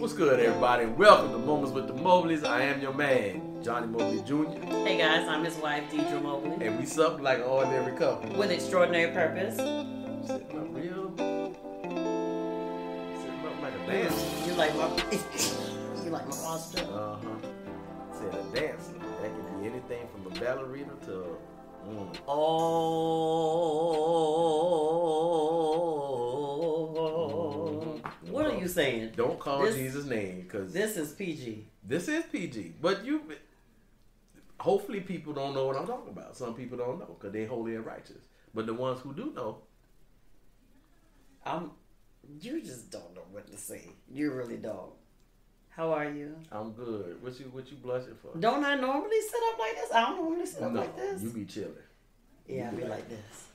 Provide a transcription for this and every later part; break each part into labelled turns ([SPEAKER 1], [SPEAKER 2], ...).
[SPEAKER 1] What's good, everybody? Welcome to Moments with the Mobleys. I am your man, Johnny Mobley Jr.,
[SPEAKER 2] Hey guys, I'm his wife, Deidre Mobley,
[SPEAKER 1] and we sup like an ordinary couple.
[SPEAKER 2] with extraordinary purpose.
[SPEAKER 1] Sitting up real, sitting up like a dancer.
[SPEAKER 2] You like my, you like my posture?
[SPEAKER 1] Uh huh. Said a dancer. That could be anything from a ballerina to. Mm.
[SPEAKER 2] Oh, saying?
[SPEAKER 1] Don't call
[SPEAKER 2] This-
[SPEAKER 1] Jesus' name, cause
[SPEAKER 2] This is PG.
[SPEAKER 1] This is PG, but you. Hopefully, people don't know what I'm talking about. Some people don't know because they're holy and righteous. But the ones who do know,
[SPEAKER 2] I'm. You just don't know what to say. You really don't. How are you?
[SPEAKER 1] I'm good. What you what you blushing for?
[SPEAKER 2] Don't I normally sit up like this? I don't normally sit up
[SPEAKER 1] no,
[SPEAKER 2] like this.
[SPEAKER 1] you be chilling.
[SPEAKER 2] yeah,
[SPEAKER 1] you
[SPEAKER 2] be
[SPEAKER 1] be
[SPEAKER 2] like
[SPEAKER 1] like-
[SPEAKER 2] this.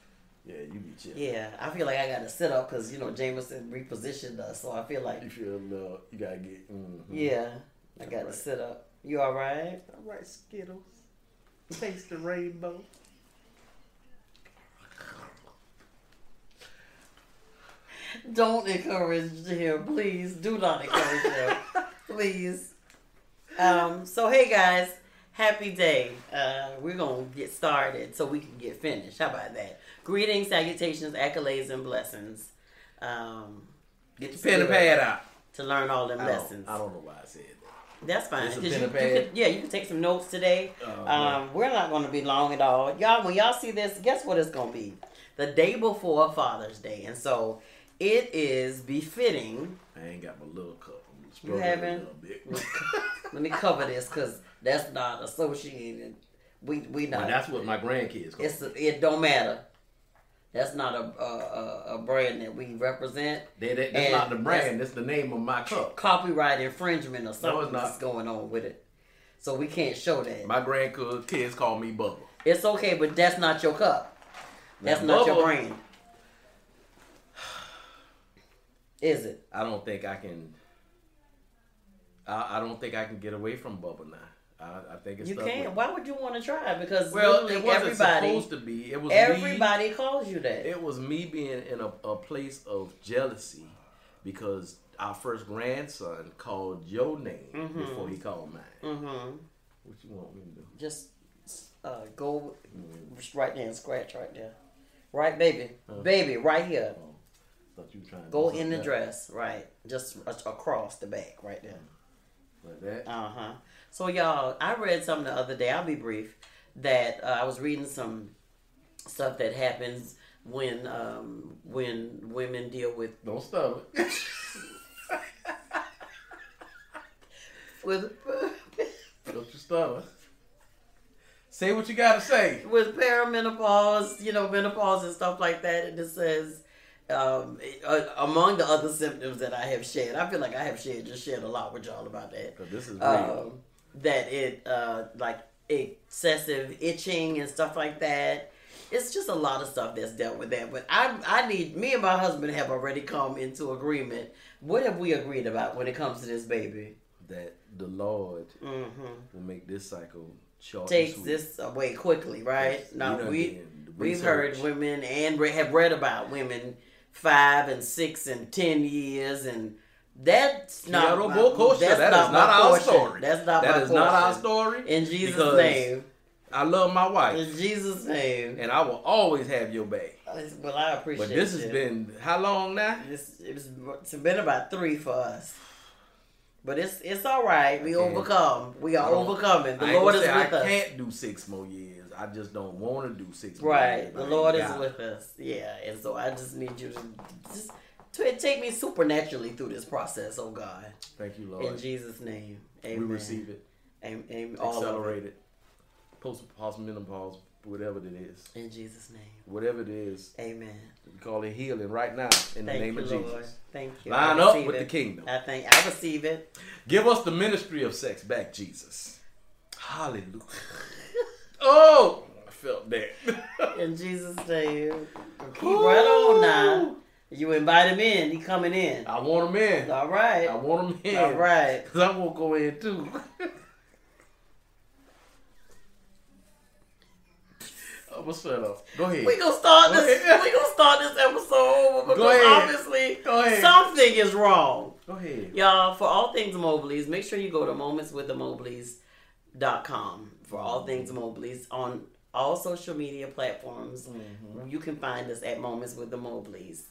[SPEAKER 1] Yeah, you be chill.
[SPEAKER 2] Yeah, I feel like I got to sit up because you know Jameson repositioned us, so I feel like
[SPEAKER 1] You feel a little. You gotta get. mhm.
[SPEAKER 2] yeah, I got
[SPEAKER 1] Right.
[SPEAKER 2] to sit up. You all right?
[SPEAKER 1] All right, Skittles. Taste the rainbow.
[SPEAKER 2] Don't encourage him, please. Do not encourage him, please. Um. So hey guys, happy day. Uh, we're gonna get started so we can get finished. How about that? Greetings, salutations, accolades, and blessings. Um,
[SPEAKER 1] Get your pen and pad out.
[SPEAKER 2] to learn all them
[SPEAKER 1] I
[SPEAKER 2] lessons.
[SPEAKER 1] I don't know why I said that.
[SPEAKER 2] That's fine.
[SPEAKER 1] It's a
[SPEAKER 2] 'cause
[SPEAKER 1] pen
[SPEAKER 2] you,
[SPEAKER 1] and
[SPEAKER 2] you
[SPEAKER 1] pad?
[SPEAKER 2] could, yeah, you can take some notes today.
[SPEAKER 1] Oh,
[SPEAKER 2] um, we're not going to be long at all, y'all. When y'all see this, guess what it's going to be? The day before Father's Day, and so it is befitting.
[SPEAKER 1] I ain't got my little cup. I'm
[SPEAKER 2] You haven't?
[SPEAKER 1] a little bit.
[SPEAKER 2] Let me cover this because that's not associated. We we not.
[SPEAKER 1] Well, that's what my grandkids call.
[SPEAKER 2] it's it don't matter. That's not a a, a, brand that we represent.
[SPEAKER 1] They, they, that's
[SPEAKER 2] and
[SPEAKER 1] not the brand. That's the name of my cup.
[SPEAKER 2] Copyright infringement or something
[SPEAKER 1] not.
[SPEAKER 2] that's going on with it. So we can't show that.
[SPEAKER 1] My grandkids kids call me Bubba.
[SPEAKER 2] It's okay, but that's not your cup. That's
[SPEAKER 1] Now,
[SPEAKER 2] not your brand. Is it?
[SPEAKER 1] I don't think I can. I, I don't think I can get away from Bubba now. I, I think it's
[SPEAKER 2] You can't.
[SPEAKER 1] with-
[SPEAKER 2] Why would you want to try? Because
[SPEAKER 1] Well, it wasn't
[SPEAKER 2] everybody,
[SPEAKER 1] supposed to be. It was me.
[SPEAKER 2] everybody calls you that.
[SPEAKER 1] It was me being in a, a place of jealousy because our first grandson called your name
[SPEAKER 2] Mhm.
[SPEAKER 1] before he called mine.
[SPEAKER 2] mm-hmm.
[SPEAKER 1] What you want me to do?
[SPEAKER 2] Just uh, go right there and scratch right there. Right, baby,
[SPEAKER 1] Uh.
[SPEAKER 2] baby, right here.
[SPEAKER 1] Oh, thought you were trying to
[SPEAKER 2] Go in the
[SPEAKER 1] something
[SPEAKER 2] dress, right? Just across the back, right there.
[SPEAKER 1] Like that.
[SPEAKER 2] Uh huh. So y'all, I read something the other day. I'll be brief. That uh, I was reading some stuff that happens when um, when women deal with
[SPEAKER 1] Don't stop it.
[SPEAKER 2] with
[SPEAKER 1] Don't you stop it. Say what you gotta say.
[SPEAKER 2] with perimenopause, you know, menopause and stuff like that. And it says um, uh, among the other symptoms that I have shared, I feel like I have shared just shared a lot with y'all about that.
[SPEAKER 1] 'Cause this is real.
[SPEAKER 2] um, that it uh, like excessive itching and stuff like that. It's just a lot of stuff that's dealt with that. But I I need me and my husband have already come into agreement. What have we agreed about when it comes to this baby?
[SPEAKER 1] that the Lord
[SPEAKER 2] hmm
[SPEAKER 1] will make this cycle short.
[SPEAKER 2] Takes this away quickly, right?
[SPEAKER 1] Yes,
[SPEAKER 2] Now we we've heard women and re- have read about women five and six and ten years and. That's not my, that's
[SPEAKER 1] that
[SPEAKER 2] not
[SPEAKER 1] is not our
[SPEAKER 2] portion.
[SPEAKER 1] story.
[SPEAKER 2] That's not
[SPEAKER 1] That
[SPEAKER 2] my
[SPEAKER 1] is not our story.
[SPEAKER 2] In Jesus' name.
[SPEAKER 1] I love my wife,
[SPEAKER 2] In Jesus' name.
[SPEAKER 1] and I will always have your back.
[SPEAKER 2] Uh, well, I appreciate it.
[SPEAKER 1] But this has been how long now?
[SPEAKER 2] It's, it's, it's been about three for us. But it's it's all right. We overcome. We are overcoming. The Lord is with
[SPEAKER 1] I
[SPEAKER 2] us.
[SPEAKER 1] I can't do six more years. I just don't want to do six more years.
[SPEAKER 2] Right.
[SPEAKER 1] The
[SPEAKER 2] Lord is with us. Yeah. And so I just need you to just to take me supernaturally through this process, oh God.
[SPEAKER 1] Thank you, Lord.
[SPEAKER 2] In Jesus' name. amen.
[SPEAKER 1] We receive it.
[SPEAKER 2] Amen. Of it.
[SPEAKER 1] Post menopause, whatever it is.
[SPEAKER 2] In Jesus' name.
[SPEAKER 1] Whatever it is.
[SPEAKER 2] Amen.
[SPEAKER 1] We call it healing right now in the name
[SPEAKER 2] you,
[SPEAKER 1] of
[SPEAKER 2] Lord.
[SPEAKER 1] Jesus.
[SPEAKER 2] Thank you.
[SPEAKER 1] Line up with
[SPEAKER 2] it.
[SPEAKER 1] the kingdom.
[SPEAKER 2] I think I receive it.
[SPEAKER 1] Give us the ministry of sex back, Jesus. Hallelujah. oh, I felt that.
[SPEAKER 2] In Jesus' name. Keep right on now. You invite him in. He coming in.
[SPEAKER 1] I want him in.
[SPEAKER 2] All right.
[SPEAKER 1] I want him in.
[SPEAKER 2] All right.
[SPEAKER 1] Because I won't go in too. I'm going to shut up. Go ahead.
[SPEAKER 2] We gonna start
[SPEAKER 1] Go
[SPEAKER 2] this.
[SPEAKER 1] ahead.
[SPEAKER 2] We gonna start this episode over because
[SPEAKER 1] Go ahead.
[SPEAKER 2] obviously something is wrong.
[SPEAKER 1] Go ahead.
[SPEAKER 2] Y'all, for all things Mobleys, make sure you go to momentswiththemobleys.com for all things Mobleys on all social media platforms.
[SPEAKER 1] Mm-hmm.
[SPEAKER 2] You can find us at Moments with the Mobleys.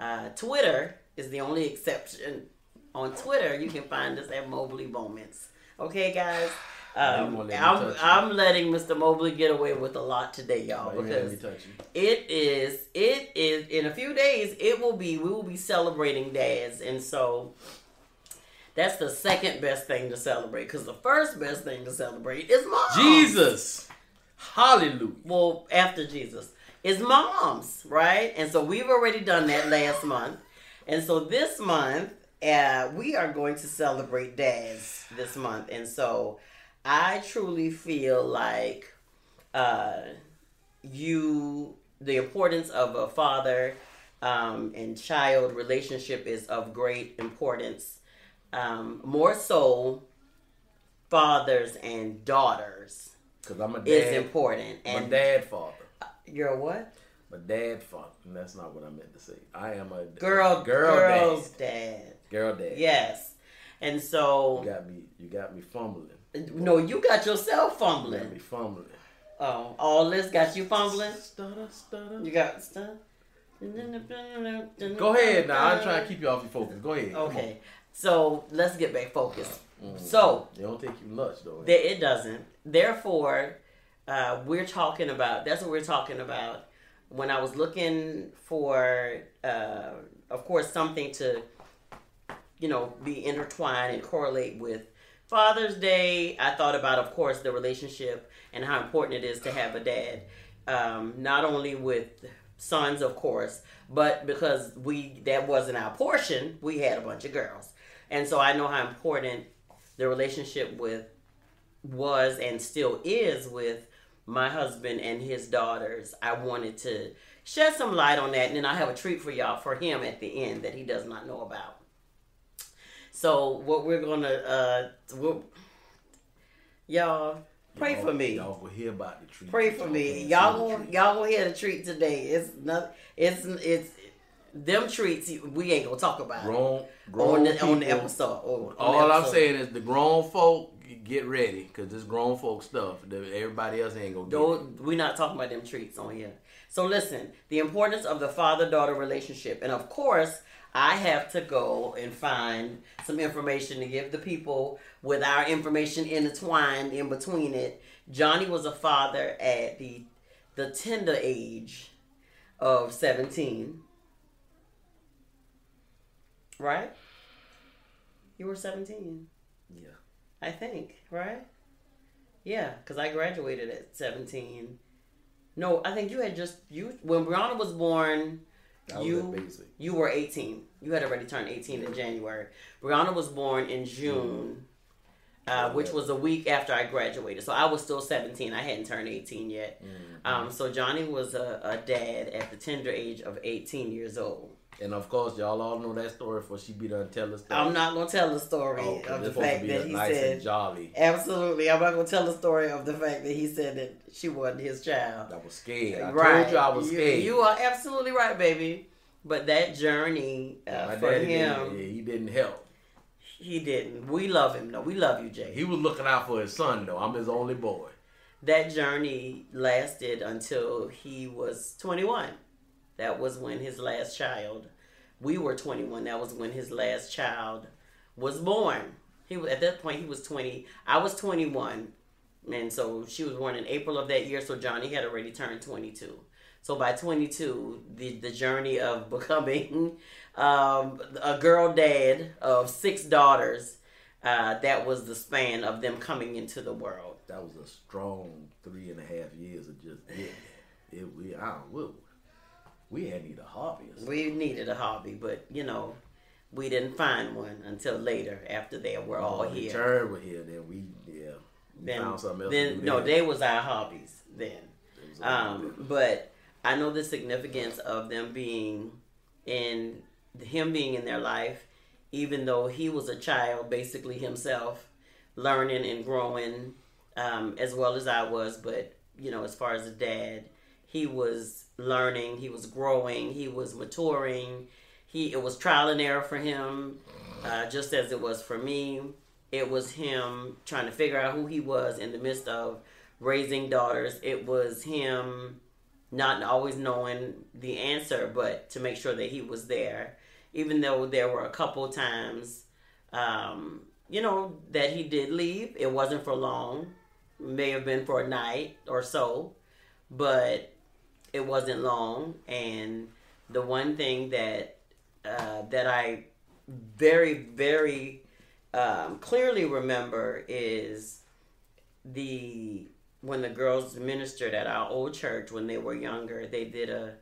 [SPEAKER 2] Uh, Twitter is the only exception. On Twitter, you can find us at Mobley Moments. Okay, guys. Um,
[SPEAKER 1] let
[SPEAKER 2] I'm. I'm letting Mr. Mobley get away with a lot today, y'all,
[SPEAKER 1] Why you had me
[SPEAKER 2] because it is it is in a few days it will be we will be celebrating dads and so that's the second best thing to celebrate because the first best thing to celebrate is mom
[SPEAKER 1] Jesus. Hallelujah.
[SPEAKER 2] well after jesus is moms right and so we've already done that last month and so this month uh, we are going to celebrate dads this month and so i truly feel like uh, you the importance of a father um, and child relationship is of great importance um, more so fathers and daughters
[SPEAKER 1] Because I'm a dad.
[SPEAKER 2] is important
[SPEAKER 1] I'm
[SPEAKER 2] and
[SPEAKER 1] dad father.
[SPEAKER 2] You're a what
[SPEAKER 1] My dad father. And that's not what I meant to say. I am a
[SPEAKER 2] girl
[SPEAKER 1] girl
[SPEAKER 2] girl's
[SPEAKER 1] dad.
[SPEAKER 2] dad
[SPEAKER 1] Girl dad.
[SPEAKER 2] yes and so You
[SPEAKER 1] got me you got me fumbling.
[SPEAKER 2] no you got yourself
[SPEAKER 1] You got
[SPEAKER 2] fumbling
[SPEAKER 1] me fumbling.
[SPEAKER 2] oh all this got you fumbling
[SPEAKER 1] Stutter, stutter.
[SPEAKER 2] you got stuff
[SPEAKER 1] Go ahead now. I'm trying to keep you off your focus. Go ahead.
[SPEAKER 2] Okay, so let's get back focused.
[SPEAKER 1] Mm.
[SPEAKER 2] So
[SPEAKER 1] It don't take you much though.
[SPEAKER 2] there, it doesn't. Therefore, uh, we're talking about. That's what we're talking about. When I was looking for, uh, of course, something to, you know, be intertwined and correlate with Father's Day, I thought about, of course, the relationship and how important it is to have a dad. Um, not only with sons, of course, but because we that wasn't our portion, we had a bunch of girls, and so I know how important the relationship with was and still is with my husband and his daughters. I wanted to shed some light on that, and then I have a treat for y'all for him at the end that he does not know about. So what we're gonna uh, we'll, y'all pray
[SPEAKER 1] Y'all-
[SPEAKER 2] for me.
[SPEAKER 1] Y'all will hear about the treat.
[SPEAKER 2] Pray for me. Y'all
[SPEAKER 1] see the
[SPEAKER 2] gonna
[SPEAKER 1] treat.
[SPEAKER 2] y'all gonna hear the treat today. It's not. It's it's them treats. We ain't gonna talk about
[SPEAKER 1] grown grown
[SPEAKER 2] on the on the episode. on- on the
[SPEAKER 1] All I'm saying is the grown folk get ready because this grown folk stuff. that everybody else ain't gonna.
[SPEAKER 2] Don't, we're not talking about them treats on here. So listen, the importance of the father-daughter relationship, and of course, I have to go and find some information to give the people with our information intertwined in between it. Johnny was a father at the the tender age of seventeen. Right? You were seventeen.
[SPEAKER 1] Yeah.
[SPEAKER 2] I think, right? Yeah, because I graduated at 17. No, I think you had just, you when Brianna was born,
[SPEAKER 1] was
[SPEAKER 2] you you were 18. You had already turned 18 in January. Brianna was born in June, uh, which was a week after I graduated. So I was still 17. I hadn't turned 18 yet.
[SPEAKER 1] Mm-hmm.
[SPEAKER 2] Um, so Johnny was a, a dad at the tender age of 18 years old.
[SPEAKER 1] And of course, y'all all know that story before she be done tell us. that.
[SPEAKER 2] I'm not going to tell the story
[SPEAKER 1] Oh,
[SPEAKER 2] of the fact that he
[SPEAKER 1] nice
[SPEAKER 2] said
[SPEAKER 1] and jolly.
[SPEAKER 2] Absolutely. I'm not going to tell the story of the fact that he said that she wasn't his child.
[SPEAKER 1] I was scared. I
[SPEAKER 2] right.
[SPEAKER 1] told you I was
[SPEAKER 2] You-
[SPEAKER 1] scared.
[SPEAKER 2] You, are absolutely right, baby. But that journey uh,
[SPEAKER 1] My
[SPEAKER 2] for him,
[SPEAKER 1] didn't, yeah, he didn't help.
[SPEAKER 2] he didn't. We love him, though. We love you, Jay.
[SPEAKER 1] He was looking out for his son though. I'm his only boy.
[SPEAKER 2] that journey lasted until he was 21. That was when his last child. We were 21. That was when his last child was born. He at that point he was 20. I was 21, and so she was born in April of that year. So Johnny had already turned 22. So by 22, the the journey of becoming um, a girl dad of six daughters. Uh, that was the span of them coming into the world.
[SPEAKER 1] That was a strong three and a half years of just getting it. we, I don't, we, we had need a hobby.
[SPEAKER 2] We needed a hobby, but you know, we didn't find one until later after they were all
[SPEAKER 1] When the
[SPEAKER 2] here.
[SPEAKER 1] Turn were here, then we yeah we
[SPEAKER 2] Then,
[SPEAKER 1] found something else.
[SPEAKER 2] then no, they was our hobbies then.
[SPEAKER 1] It was all
[SPEAKER 2] Um, but I know the significance of them being in him being in their life, even though he was a child, basically himself, learning and growing, um, as well as I was. But you know, as far as a dad, he was learning, he was growing, he was maturing, he it was trial and error for him, uh, just as it was for me. It was him trying to figure out who he was in the midst of raising daughters. It was him not always knowing the answer, but to make sure that he was there, even though there were a couple times, um, you know, that he did leave. It wasn't for long, may have been for a night or so, but it wasn't long. And the one thing that uh, that I very very um, clearly remember is the when the girls ministered at our old church when they were younger. They did a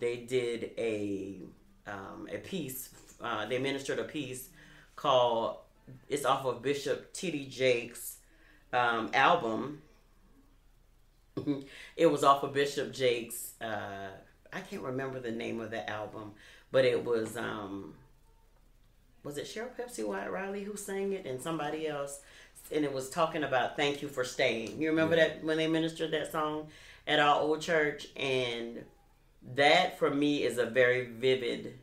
[SPEAKER 2] they did a um, a piece. Uh, they ministered a piece called it's off of Bishop T.D. Jakes' um, album. it was off of Bishop Jakes' uh, I can't remember the name of the album, but it was um was it Cheryl Pepsi White Riley who sang it and somebody else and it was talking about thank you for staying. You remember
[SPEAKER 1] Yeah.
[SPEAKER 2] that when they ministered that song at our old church and that for me is a very vivid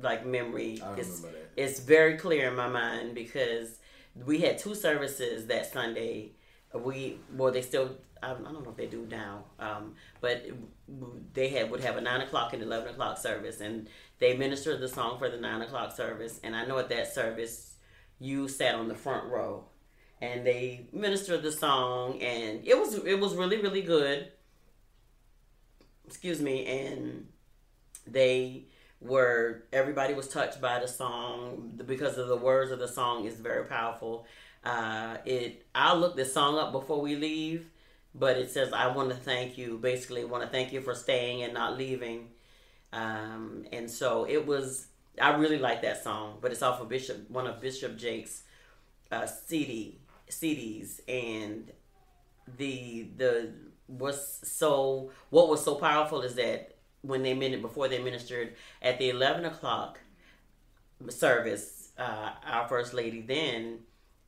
[SPEAKER 2] like memory.
[SPEAKER 1] I
[SPEAKER 2] It's-
[SPEAKER 1] remember that.
[SPEAKER 2] it's very clear in my mind because we had two services that Sunday. We well, they still I, I don't know if they do now, um, but they had would have a nine o'clock and eleven o'clock service, and they ministered the song for the nine o'clock service. And I know at that service, you sat on the front row, and they ministered the song, and it was it was really really good. Excuse me, and they were everybody was touched by the song because of the words of the song is very powerful. Uh, it I'll look this song up before we leave, but it says I want to thank you. Basically, want to thank you for staying and not leaving. Um, and so it was. I really like that song, but it's off of Bishop one of Bishop Jakes' uh, CD CDs, and the the was so what was so powerful is that when they minute before they ministered at the eleven o'clock service, uh, our first lady then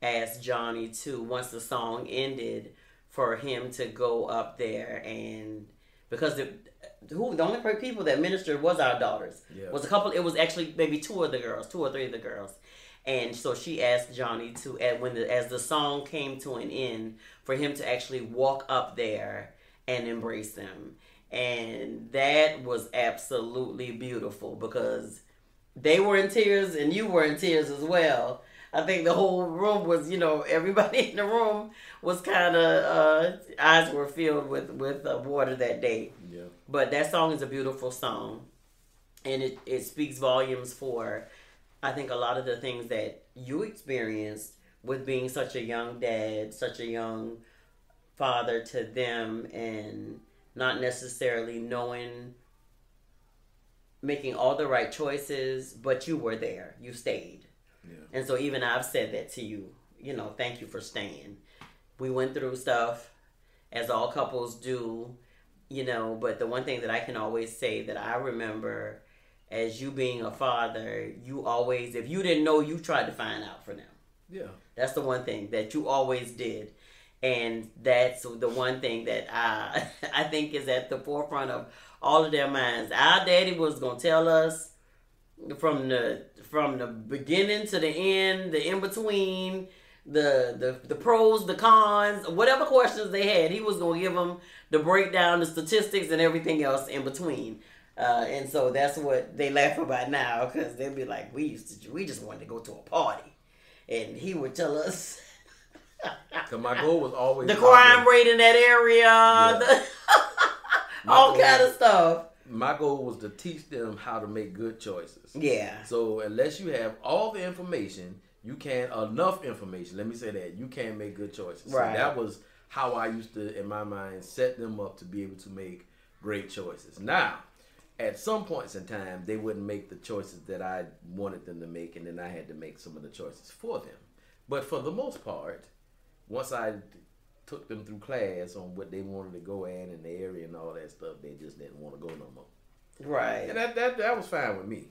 [SPEAKER 2] asked Johnny to once the song ended for him to go up there and because the who the only people that ministered was our daughters
[SPEAKER 1] Yeah.
[SPEAKER 2] was a couple it was actually maybe two of the girls two or three of the girls and so she asked Johnny to at when the, as the song came to an end for him to actually walk up there and embrace them and that was absolutely beautiful because they were in tears and you were in tears as well. I think the whole room was, you know, everybody in the room was kind of uh, eyes were filled with with uh, water that day.
[SPEAKER 1] Yeah.
[SPEAKER 2] But that song is a beautiful song, and it it speaks volumes for, I think, a lot of the things that you experienced with being such a young dad, such a young father to them, and not necessarily knowing making all the right choices, but you were there. You stayed.
[SPEAKER 1] Yeah.
[SPEAKER 2] And so even I've said that to you, you know, thank you for staying. We went through stuff as all couples do, you know, but the one thing that I can always say that I remember as you being a father, you always if you didn't know, you tried to find out for them.
[SPEAKER 1] Yeah.
[SPEAKER 2] That's the one thing that you always did. And that's the one thing that I I think is at the forefront of all of their minds. Our daddy was gonna tell us from the from the beginning to the end, the in between, the the the pros, the cons, whatever questions they had, he was gonna give them the breakdown, the statistics, and everything else in between. Uh, and so that's what they laugh about now because they'll be like, "We used to, we just wanted to go to a party," and he would tell us
[SPEAKER 1] Cause my goal was always
[SPEAKER 2] the crime rate in that area, the, all kind of stuff.
[SPEAKER 1] My goal was to teach them how to make good choices.
[SPEAKER 2] Yeah,
[SPEAKER 1] So unless you have all the information, you can't enough information. Let me say that you can't make good choices.
[SPEAKER 2] Right.
[SPEAKER 1] So that was how I used to, in my mind, set them up to be able to make great choices. Now, at some points in time, they wouldn't make the choices that I wanted them to make, and then I had to make some of the choices for them. But for the most part, once I took them through class on what they wanted to go at in the area and all that stuff, they just didn't want to go no more.
[SPEAKER 2] right.
[SPEAKER 1] And that that, that was fine with me.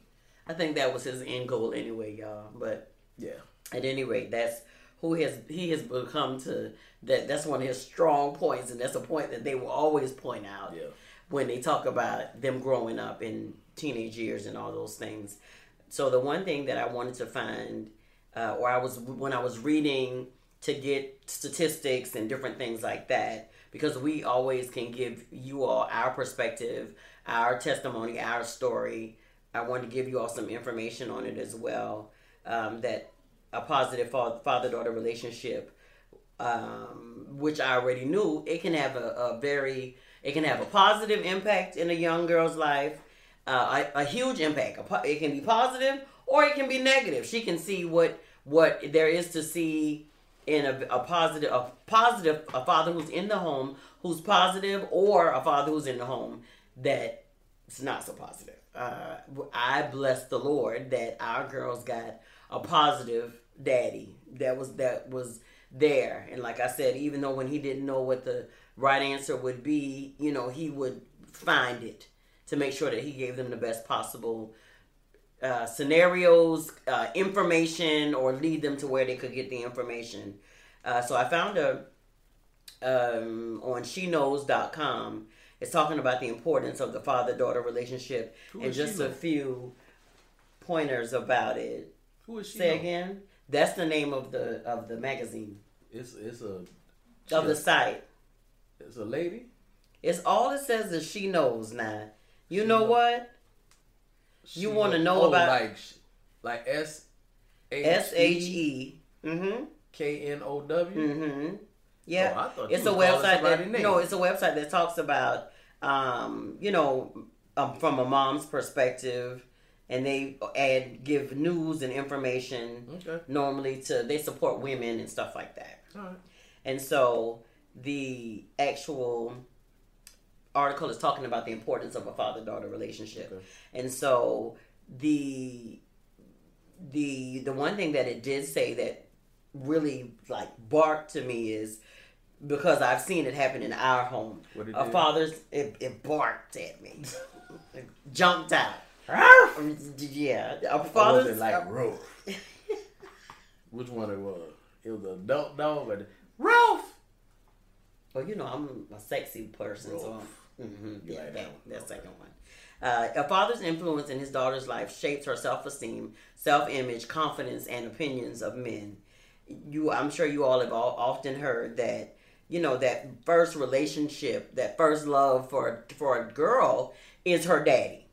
[SPEAKER 2] I think that was his end goal anyway, y'all. But
[SPEAKER 1] Yeah.
[SPEAKER 2] at any rate, that's who has he has become to that. That's one of his strong points, and that's a point that they will always point out
[SPEAKER 1] Yeah.
[SPEAKER 2] when they talk about them growing up in teenage years and all those things. so the one thing that I wanted to find, uh, or I was when I was reading to get statistics and different things like that, because we always can give you all our perspective, our testimony, our story. I want to give you all some information on it as well. Um, that a positive father daughter relationship, um, which I already knew, it can have a, a, very, it can have a positive impact in a young girl's life, uh, a, a, huge impact. It can be positive or it can be negative. She can see what what there is to see in a, a positive, a positive, a father who's in the home who's positive, or a father who's in the home that it's not so positive. Uh, I bless the Lord that our girls got a positive daddy that was that was there and like i said even though when he didn't know what the right answer would be you know he would find it to make sure that he gave them the best possible uh, scenarios uh, information or lead them to where they could get the information uh, so i found a um, on sheknows.com it's talking about the importance of the father-daughter relationship Who and just a few pointers about it
[SPEAKER 1] who is she?
[SPEAKER 2] Say again. That's the name of the of the magazine.
[SPEAKER 1] It's it's a
[SPEAKER 2] of the site.
[SPEAKER 1] It's a lady.
[SPEAKER 2] It's all it says is she knows now. You she know knows. what? You want to know oh, about
[SPEAKER 1] like like S
[SPEAKER 2] S H E mm-hmm.
[SPEAKER 1] K N O W.
[SPEAKER 2] Mm-hmm. Yeah, oh, it's a website that name. no, it's a website that talks about um, you know um, from a mom's perspective and they add give news and information okay. normally to they support women and stuff like that. And so the actual article is talking about the importance of a father daughter relationship. Okay. And so the the the one thing that it did say that really like barked to me is because I've seen it happen in our home. a father's it, it barked at me. jumped out yeah, a father's
[SPEAKER 1] was like Rolf. Which one it was? It was a adult dog or Rolf.
[SPEAKER 2] Well, you know I'm a sexy person, Rolf. so mm-hmm, yeah, like that, that, that second one. Uh, a father's influence in his daughter's life shapes her self-esteem, self-image, confidence, and opinions of men. You, I'm sure you all have all, often heard that you know that first relationship, that first love for for a girl is her daddy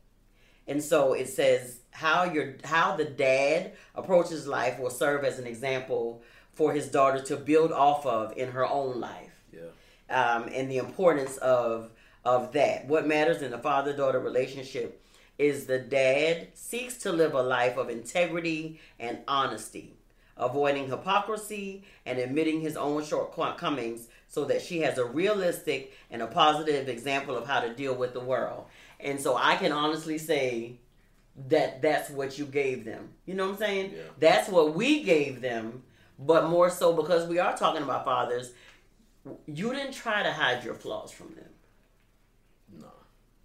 [SPEAKER 2] and so it says how your how the dad approaches life will serve as an example for his daughter to build off of in her own life.
[SPEAKER 1] Yeah.
[SPEAKER 2] Um, and the importance of of that. What matters in the father daughter relationship is the dad seeks to live a life of integrity and honesty, avoiding hypocrisy and admitting his own shortcomings so that she has a realistic and a positive example of how to deal with the world. And so I can honestly say that that's what you gave them. You know what I'm saying?
[SPEAKER 1] Yeah.
[SPEAKER 2] That's what we gave them, but more so because we are talking about fathers, you didn't try to hide your flaws from them.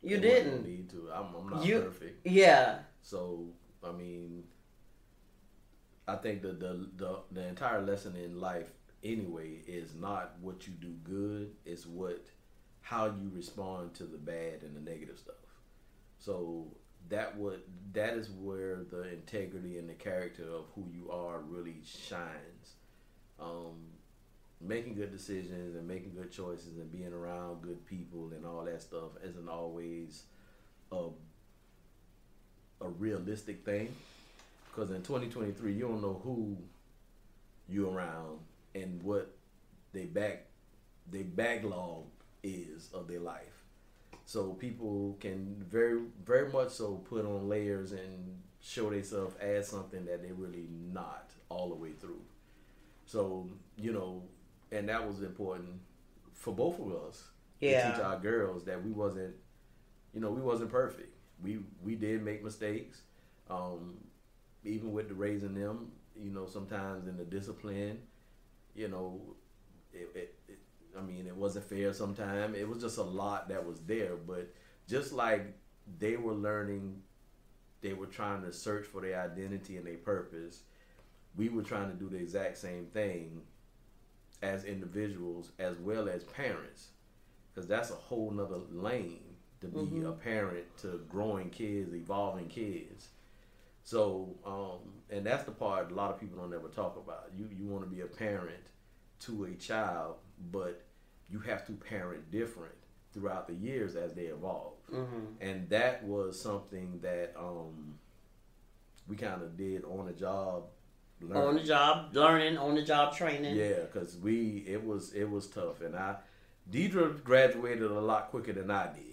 [SPEAKER 2] You didn't.
[SPEAKER 1] Need to. I'm, I'm not
[SPEAKER 2] you,
[SPEAKER 1] perfect.
[SPEAKER 2] Yeah.
[SPEAKER 1] So, I mean, I think the, the the the entire lesson in life anyway is not what you do good, it's what how you respond to the bad and the negative stuff. So that would that is where the integrity and the character of who you are really shines. Um, making good decisions and making good choices and being around good people and all that stuff isn't always a a realistic thing because in 2023 you don't know who you around and what they back they backlog is of their life so people can very, very much so put on layers and show themselves as something that they're really not all the way through. So you know, and that was important for both of us
[SPEAKER 2] yeah.
[SPEAKER 1] to teach our girls that we wasn't, you know, we wasn't perfect. We we did make mistakes, um, even with the raising them. You know, sometimes in the discipline, you know, it, it, it I mean, it wasn't fair sometimes. It was just a lot that was there. But just like they were learning, they were trying to search for their identity and their purpose. We were trying to do the exact same thing as individuals as well as parents. Because that's a whole nother lane to be mm-hmm. a parent to growing kids, evolving kids. So, um, and that's the part a lot of people don't ever talk about. You you want to be a parent to a child, but you have to parent different throughout the years as they evolve.
[SPEAKER 2] Mm-hmm.
[SPEAKER 1] And that was something that um, we kind of did on the job.
[SPEAKER 2] On the job learning, on the job training.
[SPEAKER 1] Yeah, because we it was it was tough, and I Deidre graduated a lot quicker than I did.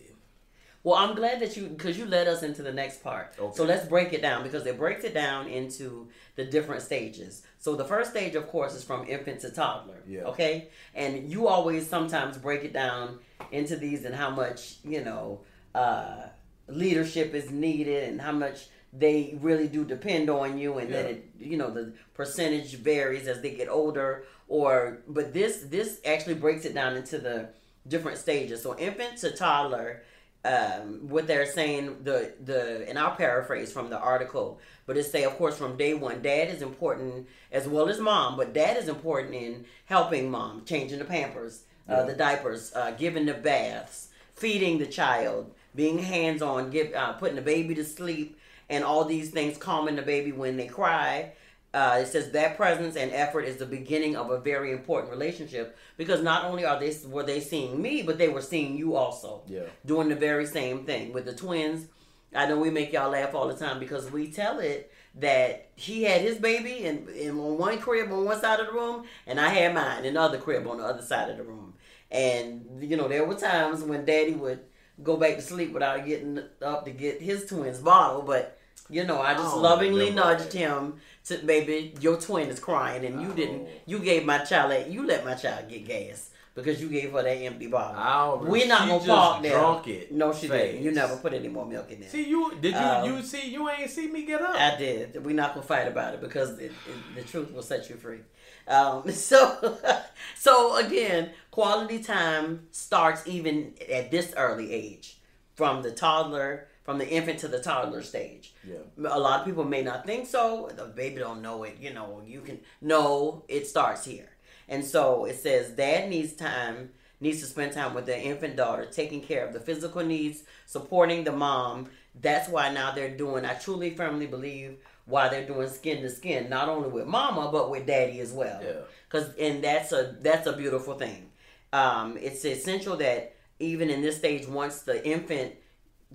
[SPEAKER 2] Well, I'm glad that you because you led us into the next part.
[SPEAKER 1] Okay.
[SPEAKER 2] So let's break it down because it breaks it down into the different stages. So the first stage, of course, is from infant to toddler.
[SPEAKER 1] Yeah.
[SPEAKER 2] Okay, and you always sometimes break it down into these and how much you know uh, leadership is needed and how much they really do depend on you and then
[SPEAKER 1] Yeah.
[SPEAKER 2] it you know the percentage varies as they get older or but this this actually breaks it down into the different stages so infant to toddler um, what they're saying the the and I'll paraphrase from the article, but it say of course from day one, dad is important as well as mom, but dad is important in helping mom, changing the pampers, uh,
[SPEAKER 1] Yeah.
[SPEAKER 2] the diapers, uh, giving the baths, feeding the child, being hands on, give uh, putting the baby to sleep, and all these things, calming the baby when they cry. Uh, it says that presence and effort is the beginning of a very important relationship because not only are they were they seeing me, but they were seeing you also
[SPEAKER 1] Yeah,
[SPEAKER 2] doing the very same thing with the twins. I know we make y'all laugh all the time because we tell it that he had his baby in, in on one crib on one side of the room, and I had mine in the other crib on the other side of the room. And you know, there were times when Daddy would go back to sleep without getting up to get his twins bottle, but you know, I just
[SPEAKER 1] Oh,
[SPEAKER 2] lovingly nudged him to baby, your twin is crying, and you didn't.
[SPEAKER 1] Oh.
[SPEAKER 2] You gave my child, you let my child get gas because you gave her that empty bottle. We're not gonna park there.
[SPEAKER 1] Drunk it.
[SPEAKER 2] No, she didn't. You never put any more milk in there.
[SPEAKER 1] See you? Did you?
[SPEAKER 2] Um,
[SPEAKER 1] you see? You ain't see me get up.
[SPEAKER 2] I did. We're not gonna fight about it because it, it, the truth will set you free. Um, so, so again, quality time starts even at this early age, from the toddler, from the infant to the toddler stage.
[SPEAKER 1] yeah.
[SPEAKER 2] A lot of people may not think so. The baby don't know it. You know, you can no. It starts here, and so it says dad needs time, needs to spend time with their infant daughter, taking care of the physical needs, supporting the mom. That's why now they're doing. I truly, firmly believe why they're doing skin to skin, not only with mama but with daddy as well.
[SPEAKER 1] Yeah.
[SPEAKER 2] Cause and that's a that's a beautiful thing. Um, it's essential that even in this stage, once the infant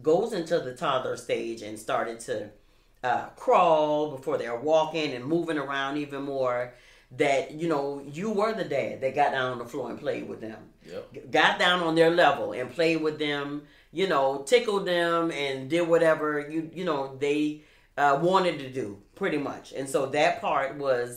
[SPEAKER 2] goes into the toddler stage and started to uh, crawl before they're walking and moving around even more, that you know you were the dad that got down on the floor and played with them,
[SPEAKER 1] Yep.
[SPEAKER 2] got down on their level and played with them, you know, tickled them and did whatever you you know they uh, wanted to do pretty much, and so that part was.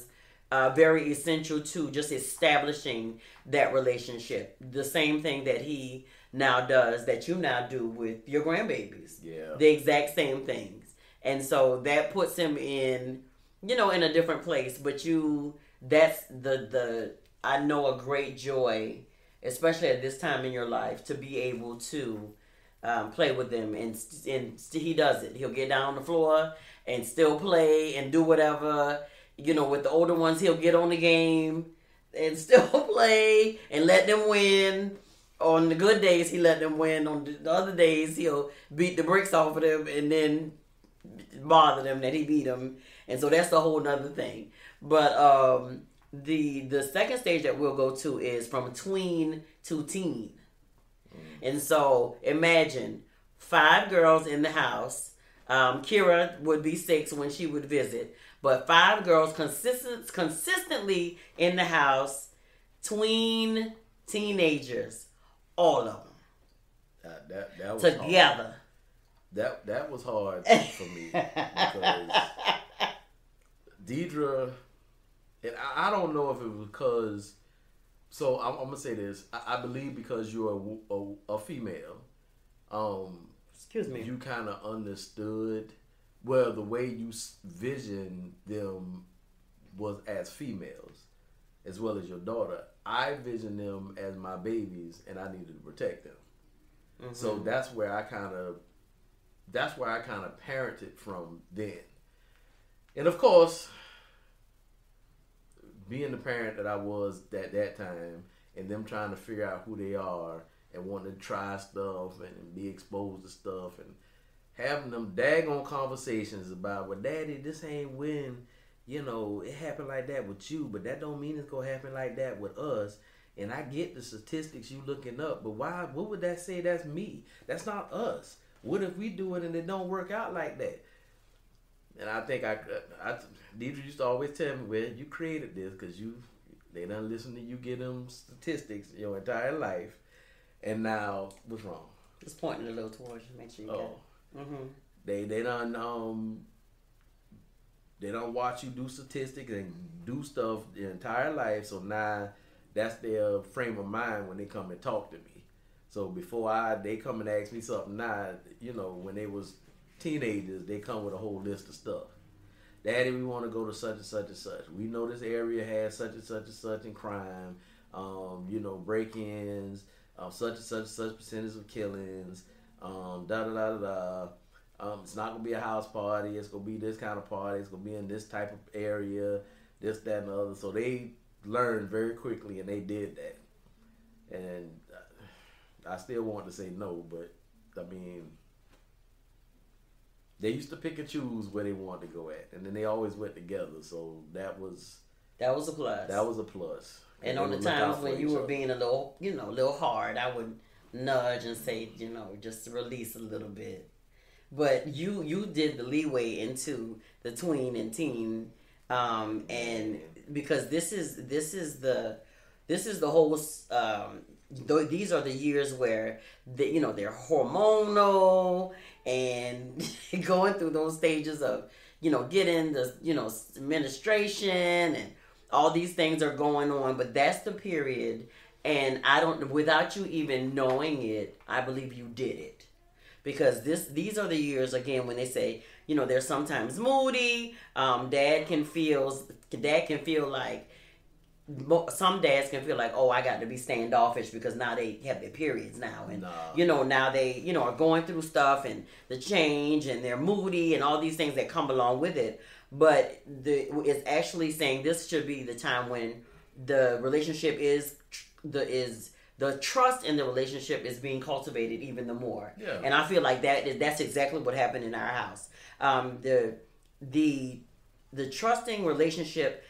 [SPEAKER 2] Uh, very essential to just establishing that relationship. The same thing that he now does that you now do with your grandbabies.
[SPEAKER 1] Yeah.
[SPEAKER 2] The exact same things. And so that puts him in, you know, in a different place. But you, that's the, the, I know a great joy, especially at this time in your life, to be able to um, play with them. And, and he does it. He'll get down on the floor and still play and do whatever. You know, with the older ones, he'll get on the game and still play and let them win. On the good days, he let them win. On the other days, he'll beat the bricks off of them and then bother them that he beat them. And so that's a whole nother thing. But um, the the second stage that we'll go to is from tween to teen. And so imagine five girls in the house. Um, Kira would be six when she would visit, but five girls consistent consistently in the house, tween teenagers, all of them
[SPEAKER 1] That that, that was hard.
[SPEAKER 2] together.
[SPEAKER 1] That that was hard for me because Deidre, and I, I don't know if it was because. So I'm, I'm gonna say this. I, I believe because you're a, a, a female, um,
[SPEAKER 2] Excuse me.
[SPEAKER 1] you kind of understood. Well, the way you vision them was as females, as well as your daughter. I vision them as my babies, and I needed to protect them. So
[SPEAKER 2] Mm-hmm.
[SPEAKER 1] that's where I kind of, that's where I kind of parented from then. And of course, being the parent that I was at that time, and them trying to figure out who they are and wanting to try stuff and be exposed to stuff, and having them daggone conversations about, well, daddy, this ain't when, you know, it happened like that with you, but that don't mean it's gonna happen like that with us. And I get the statistics you looking up, but why? What would that say? That's me. That's not us. What if we do it and it don't work out like that? And I think I, I Deidre used to always tell me, well, you created this because you, they don't listen to you get them statistics your entire life, and now what's wrong?
[SPEAKER 2] Just pointing a little towards you, make sure you oh.
[SPEAKER 1] Mm-hmm. They they don't um they don't watch you do statistics and do stuff the entire life. So now that's their frame of mind when they come and talk to me. So before I they come and ask me something now, you know, when they was teenagers, they come with a whole list of stuff. Daddy, we want to go to such and such and such. We know this area has such and such and such in crime. Um, you know, break-ins, um, such and such and such percentage of killings um, da da da da. Um, it's not gonna be a house party. It's gonna be this kind of party. It's gonna be in this type of area, this, that, and the other. So they learned very quickly, and they did that. And I still want to say no, but I mean, they used to pick and choose where they wanted to go at, and then they always went together. So that was
[SPEAKER 2] that was a plus.
[SPEAKER 1] That was a plus.
[SPEAKER 2] And, and on the times when you were being a little, you know, a little hard, I would nudge and say, you know, just release a little bit. But you you did the leeway into the tween and teen, um, and because this is this is the this is the whole um, th- these are the years where the, you know they're hormonal and going through those stages of you know getting the you know administration and all these things are going on but that's the period and I don't without you even knowing it, I believe you did it. Because this these are the years again when they say, you know, they're sometimes moody. Um, dad can feel dad can feel like some dads can feel like, oh, I got to be standoffish because now they have their periods now, and you know now they you know are going through stuff and the change, and they're moody and all these things that come along with it. But the it's actually saying this should be the time when the relationship is the is the trust in the relationship is being cultivated even the more. Yeah. And I feel like that is that's exactly what happened in our house. Um, the the the trusting relationship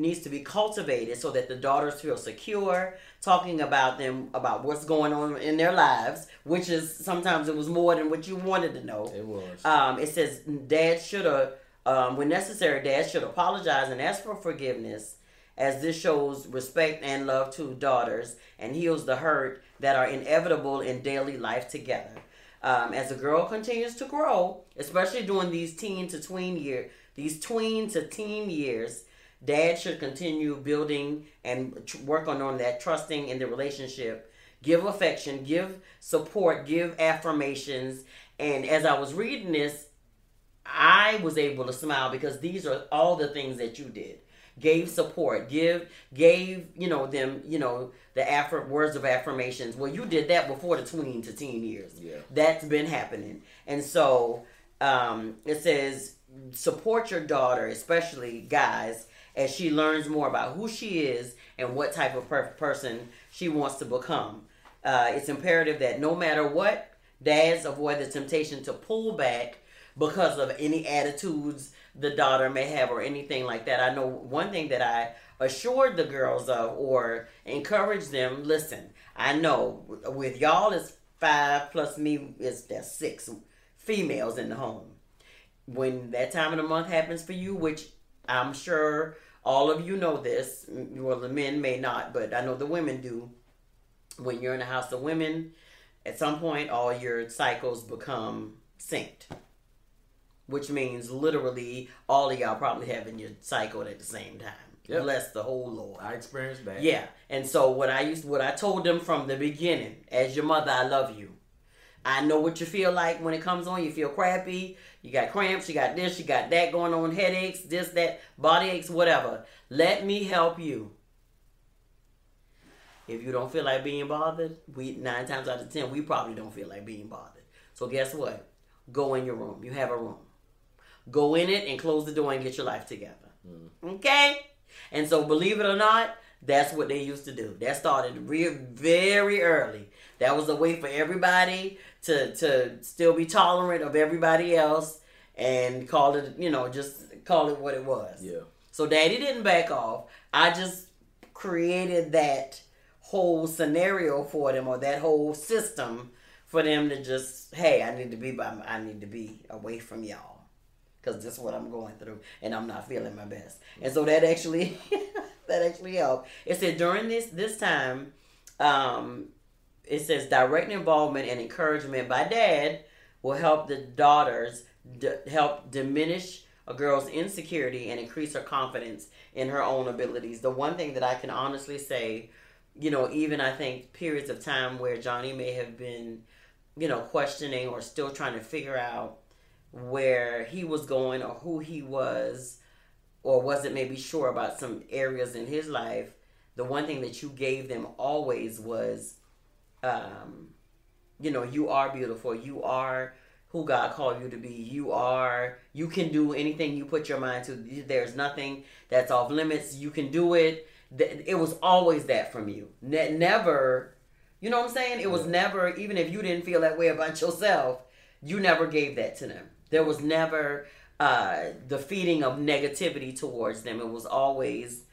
[SPEAKER 2] needs to be cultivated so that the daughters feel secure talking about them about what's going on in their lives which is sometimes it was more than what you wanted to know
[SPEAKER 1] it was
[SPEAKER 2] um, it says dad should have um, when necessary dad should apologize and ask for forgiveness as this shows respect and love to daughters and heals the hurt that are inevitable in daily life together. Um, as a girl continues to grow, especially during these teen to tween year, these tween to teen years, dad should continue building and tr- work on, on that trusting in the relationship. Give affection, give support, give affirmations. And as I was reading this, I was able to smile because these are all the things that you did gave support, give gave you know them you know the affir- words of affirmations. Well, you did that before the tween to teen years.
[SPEAKER 1] Yeah,
[SPEAKER 2] that's been happening, and so um, it says support your daughter, especially guys, as she learns more about who she is and what type of per- person she wants to become. Uh, it's imperative that no matter what, dads avoid the temptation to pull back because of any attitudes the daughter may have or anything like that. I know one thing that I assured the girls of or encouraged them listen, I know with y'all it's five plus me is there's six females in the home. When that time of the month happens for you, which I'm sure all of you know this, well, the men may not, but I know the women do. When you're in a house of women, at some point, all your cycles become synced which means literally all of y'all probably having your cycle at the same time. Yep. Bless the whole Lord.
[SPEAKER 1] I experienced that.
[SPEAKER 2] Yeah, and so what I used, what I told them from the beginning, as your mother, I love you. I know what you feel like when it comes on. You feel crappy. You got cramps. You got this. You got that going on. Headaches. This, that, body aches, whatever. Let me help you. If you don't feel like being bothered, we nine times out of ten we probably don't feel like being bothered. So guess what? Go in your room. You have a room. Go in it and close the door and get your life together. Mm. Okay? And so, believe it or not, That's what they used to do. That started real very early. That was a way for everybody to to still be tolerant of everybody else and call it, you know, just call it what it was.
[SPEAKER 1] Yeah.
[SPEAKER 2] So daddy didn't back off. I just created that whole scenario for them or that whole system for them to just, hey, I need to be by, I need to be away from y'all because this is what I'm going through and I'm not feeling my best. And so that actually, that actually helped. It said during this this time, um, it says direct involvement and encouragement by dad will help the daughters d- help diminish a girl's insecurity and increase her confidence in her own abilities. The one thing that I can honestly say, you know, even I think periods of time where Johnny may have been, you know, questioning or still trying to figure out where he was going or who he was or wasn't maybe sure about some areas in his life, the one thing that you gave them always was, um, you know, you are beautiful. You are who God called you to be. You are, you can do anything you put your mind to. There's nothing that's off limits. You can do it. It was always that from you. Ne- never, you know what I'm saying? It was never, even if you didn't feel that way about yourself, you never gave that to them. There was never uh, the feeding of negativity towards them. It was always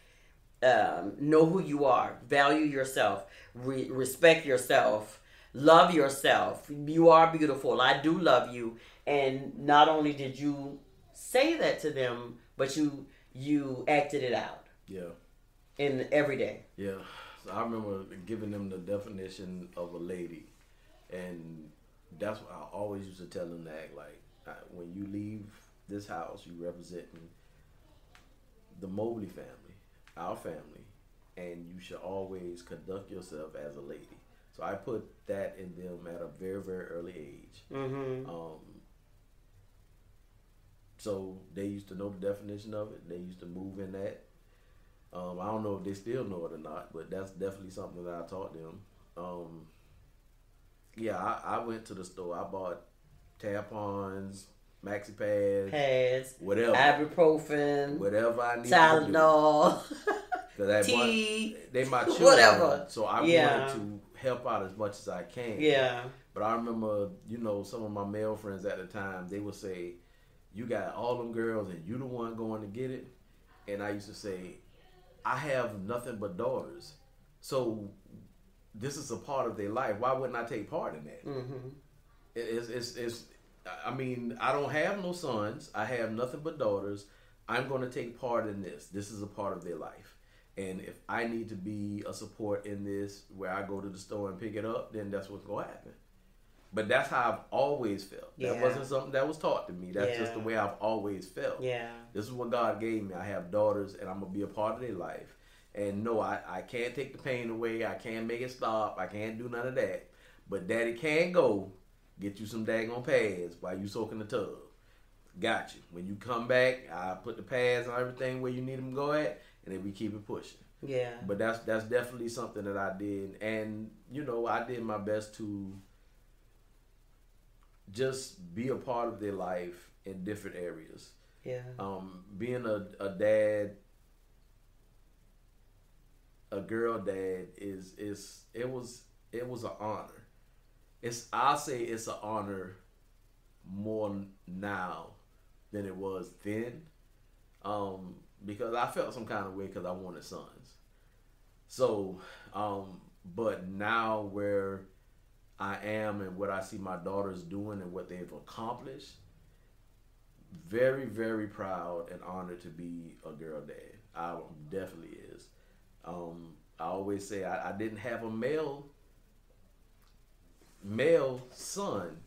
[SPEAKER 2] um, know who you are, value yourself, re- respect yourself, love yourself. You are beautiful. I do love you. And not only did you say that to them, but you you acted it out.
[SPEAKER 1] Yeah.
[SPEAKER 2] In every day.
[SPEAKER 1] Yeah. So I remember giving them the definition of a lady, and that's what I always used to tell them to act like. When you leave this house, you representing the Mobley family, our family, and you should always conduct yourself as a lady. So I put that in them at a very, very early age.
[SPEAKER 2] Mm-hmm.
[SPEAKER 1] Um, so they used to know the definition of it. They used to move in that. Um, I don't know if they still know it or not, but that's definitely something that I taught them. Um, yeah, I, I went to the store. I bought tampons, maxi pads,
[SPEAKER 2] pads,
[SPEAKER 1] whatever,
[SPEAKER 2] ibuprofen,
[SPEAKER 1] whatever I need.
[SPEAKER 2] Tylenol,
[SPEAKER 1] tea, one, they my children,
[SPEAKER 2] whatever.
[SPEAKER 1] So I yeah. wanted to help out as much as I can.
[SPEAKER 2] Yeah.
[SPEAKER 1] But I remember, you know, some of my male friends at the time, they would say, "You got all them girls, and you the one going to get it." And I used to say, "I have nothing but daughters, so this is a part of their life. Why wouldn't I take part in that?"
[SPEAKER 2] Mm-hmm.
[SPEAKER 1] It's, it's, it's, I mean, I don't have no sons. I have nothing but daughters. I'm going to take part in this. This is a part of their life. And if I need to be a support in this where I go to the store and pick it up, then that's what's going to happen. But that's how I've always felt. Yeah. That wasn't something that was taught to me. That's yeah. just the way I've always felt.
[SPEAKER 2] Yeah.
[SPEAKER 1] This is what God gave me. I have daughters and I'm going to be a part of their life. And no, I, I can't take the pain away. I can't make it stop. I can't do none of that. But daddy can go get you some daggone pads while you soaking the tub. Got you. When you come back, I put the pads on everything where you need them to go at and then we keep it pushing.
[SPEAKER 2] Yeah.
[SPEAKER 1] But that's that's definitely something that I did, and you know I did my best to just be a part of their life in different areas.
[SPEAKER 2] Yeah.
[SPEAKER 1] Um, being a, a dad, a girl dad is is it was it was an honor. It's I say it's an honor more now than it was then. Um, because I felt some kind of way because I wanted sons. So, um, but now where I am and what I see my daughters doing and what they've accomplished, very, very proud and honored to be a girl dad. I definitely is. Um, I always say I, I didn't have a male male son,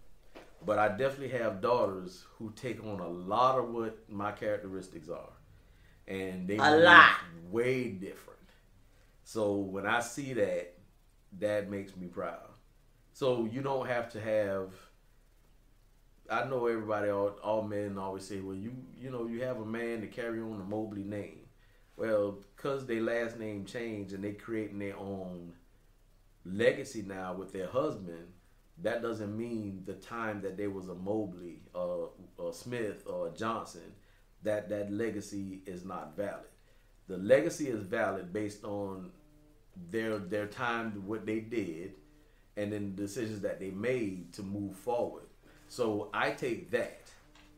[SPEAKER 1] but I definitely have daughters who take on a lot of what my characteristics are and they
[SPEAKER 2] a lot
[SPEAKER 1] way different. So when I see that, that makes me proud. So you don't have to have. I know everybody, all, all men always say, well, you you know you have a man to carry on the Mobley name. Well, because their last name changed and they creating their own legacy now with their husband, that doesn't mean the time that there was a Mobley, or, or Smith, or Johnson that that legacy is not valid. the legacy is valid based on their their time, what they did, and then the decisions that they made to move forward. So I take that,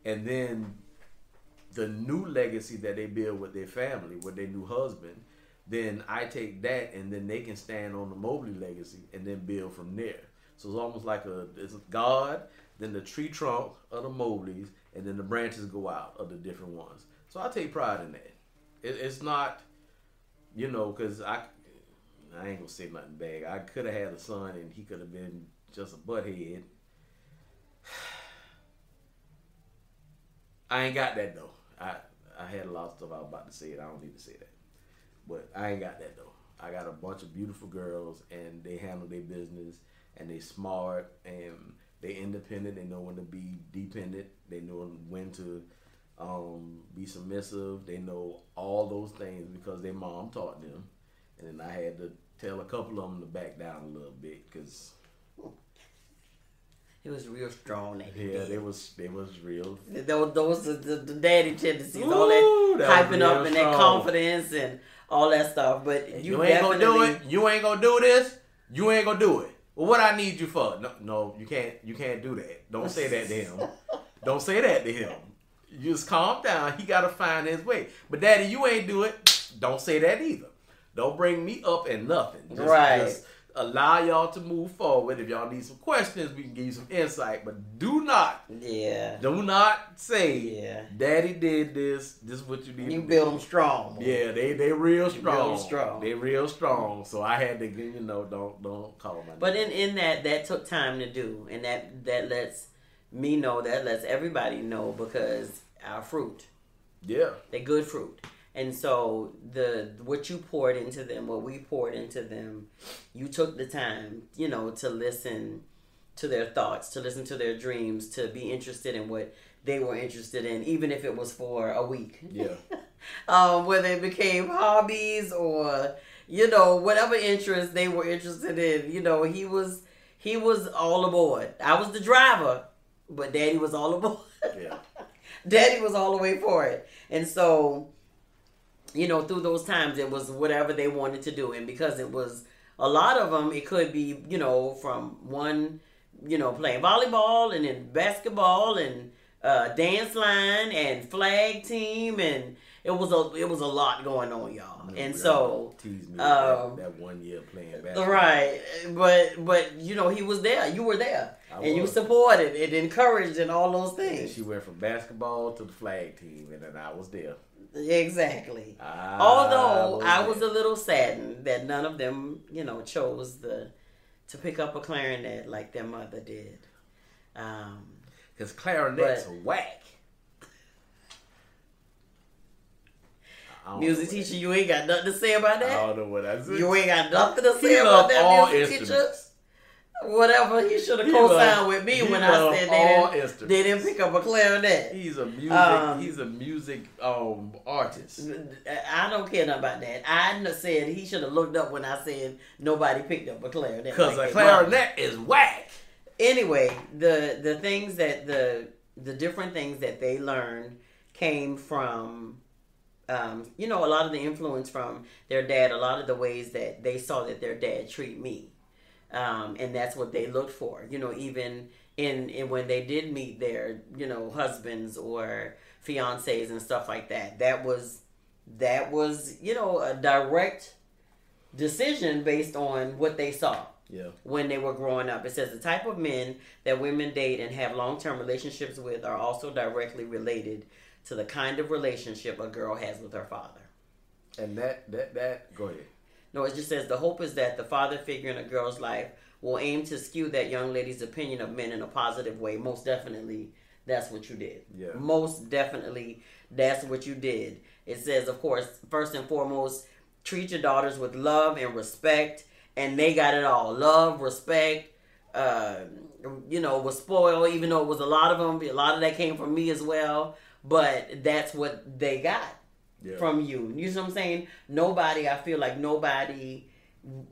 [SPEAKER 1] and then the new legacy that they build with their family, with their new husband, then I take that, and then they can stand on the Mobley legacy, and then build from there. So it's almost like a it's God, then the tree trunk of the Mobleys, and then the branches go out of the different ones. So I take pride in that. It, it's not, you know, because I I ain't gonna say nothing bad. I could have had a son, and he could have been just a butthead. I ain't got that though. I I had a lot of stuff I was about to say, and I don't need to say that. But I ain't got that though. I got a bunch of beautiful girls, and they handle their business, and they smart, and they independent. They know when to be dependent. They know when to um, be submissive. They know all those things because their mom taught them. And then I had to tell a couple of them to back down a little bit because
[SPEAKER 2] It was real strong. That
[SPEAKER 1] yeah,
[SPEAKER 2] did.
[SPEAKER 1] they was they was real.
[SPEAKER 2] Those, those are the, the daddy tendencies, all that,
[SPEAKER 1] that
[SPEAKER 2] hyping up and that confidence and all that stuff. But you,
[SPEAKER 1] You, ain't gonna do it. You ain't gonna do this. You ain't gonna do it. Well, what I need you for? No, no, you can't. You can't do that. Don't say that to him. Don't say that to him. You just calm down. He gotta find his way. But daddy, you ain't do it. Don't say that either. Don't bring me up and nothing. Just,
[SPEAKER 2] Right.
[SPEAKER 1] Just allow y'all to move forward. If y'all need some questions, we can give you some insight. But do not,
[SPEAKER 2] Yeah,
[SPEAKER 1] do not say,
[SPEAKER 2] yeah.
[SPEAKER 1] "Daddy did this. This is what you need."
[SPEAKER 2] You
[SPEAKER 1] to do."
[SPEAKER 2] build them strong.
[SPEAKER 1] Yeah, they they real strong.
[SPEAKER 2] strong.
[SPEAKER 1] They real strong. So I had to, you know, don't don't call my.
[SPEAKER 2] But
[SPEAKER 1] name.
[SPEAKER 2] in in that that took time to do, and that that lets me know that lets everybody know because our fruit,
[SPEAKER 1] yeah,
[SPEAKER 2] they good fruit, and so the what you poured into them, what we poured into them, you took the time, you know, to listen to their thoughts, to listen to their dreams, to be interested in what they were interested in, even if it was for a week.
[SPEAKER 1] yeah,
[SPEAKER 2] um, whether it became hobbies or you know whatever interest they were interested in. You know, he was he was all aboard. I was the driver, but Daddy was all aboard.
[SPEAKER 1] yeah,
[SPEAKER 2] Daddy was all the way for it, and so you know through those times it was whatever they wanted to do, and because it was a lot of them, it could be you know from one you know playing volleyball and then basketball and uh, dance line and flag team. And it was a it was a lot going on y'all. And so
[SPEAKER 1] tease me
[SPEAKER 2] um,
[SPEAKER 1] that, that one year playing basketball.
[SPEAKER 2] right but but you know he was there. You were there.
[SPEAKER 1] I
[SPEAKER 2] and you supported and encouraged and all those
[SPEAKER 1] And
[SPEAKER 2] things.
[SPEAKER 1] she went from basketball to the flag team, and then I was there.
[SPEAKER 2] Exactly
[SPEAKER 1] I
[SPEAKER 2] Although I was a little saddened that none of them, you know, chose the to pick up a clarinet like their mother did. Um,
[SPEAKER 1] Because clarinet's
[SPEAKER 2] But-
[SPEAKER 1] whack.
[SPEAKER 2] Music teacher, you ain't got nothing to say about that.
[SPEAKER 1] I don't know what I said.
[SPEAKER 2] You ain't got nothing to say about that
[SPEAKER 1] all
[SPEAKER 2] music teacher. Whatever he should have co-signed with me when I said they didn't, they didn't pick up a clarinet.
[SPEAKER 1] He's a music.
[SPEAKER 2] Um,
[SPEAKER 1] he's a music um artist.
[SPEAKER 2] I don't care nothing about that. I said he should have looked up when I said nobody picked up a clarinet.
[SPEAKER 1] Because
[SPEAKER 2] like
[SPEAKER 1] a clarinet is whack.
[SPEAKER 2] anyway, the the things that the the different things that they learned came from um, you know, a lot of the influence from their dad, a lot of the ways that they saw that their dad treat me. Um, and that's what they looked for, you know, even in, in when they did meet their, you know, husbands or fiancés and stuff like that. That was that was, you know, a direct decision based on what they saw
[SPEAKER 1] Yeah.
[SPEAKER 2] when they were growing up. It says the type of men that women date and have long term relationships with are also directly related to the kind of relationship a girl has with her father.
[SPEAKER 1] And that that that go ahead.
[SPEAKER 2] No, it just says the hope is that the father figure in a girl's life will aim to skew that young lady's opinion of men in a positive way. Most definitely, that's what you did.
[SPEAKER 1] Yeah.
[SPEAKER 2] Most definitely, that's what you did. It says, of course, first and foremost, treat your daughters with love and respect, and they got it all: love, respect. Uh, you know, was spoiled, even though it was a lot of them. A lot of that came from me as well. But that's what they got
[SPEAKER 1] Yeah.
[SPEAKER 2] from you. You know what I'm saying? Nobody, I feel like nobody,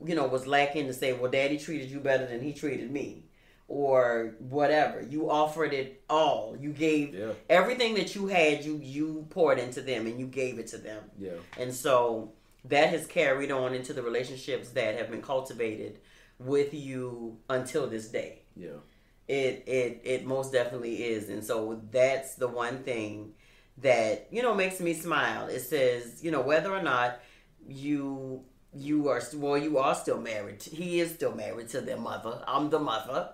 [SPEAKER 2] you know, was lacking to say, well, daddy treated you better than he treated me. or whatever. You offered it all. You gave
[SPEAKER 1] Yeah.
[SPEAKER 2] everything that you had. You you poured into them and you gave it to them.
[SPEAKER 1] Yeah.
[SPEAKER 2] And so that has carried on into the relationships that have been cultivated with you until this day.
[SPEAKER 1] Yeah.
[SPEAKER 2] It it it most definitely is. And so that's the one thing that, you know, makes me smile. It says, you know, whether or not you you are well, you are still married. He is still married to their mother. I'm the mother.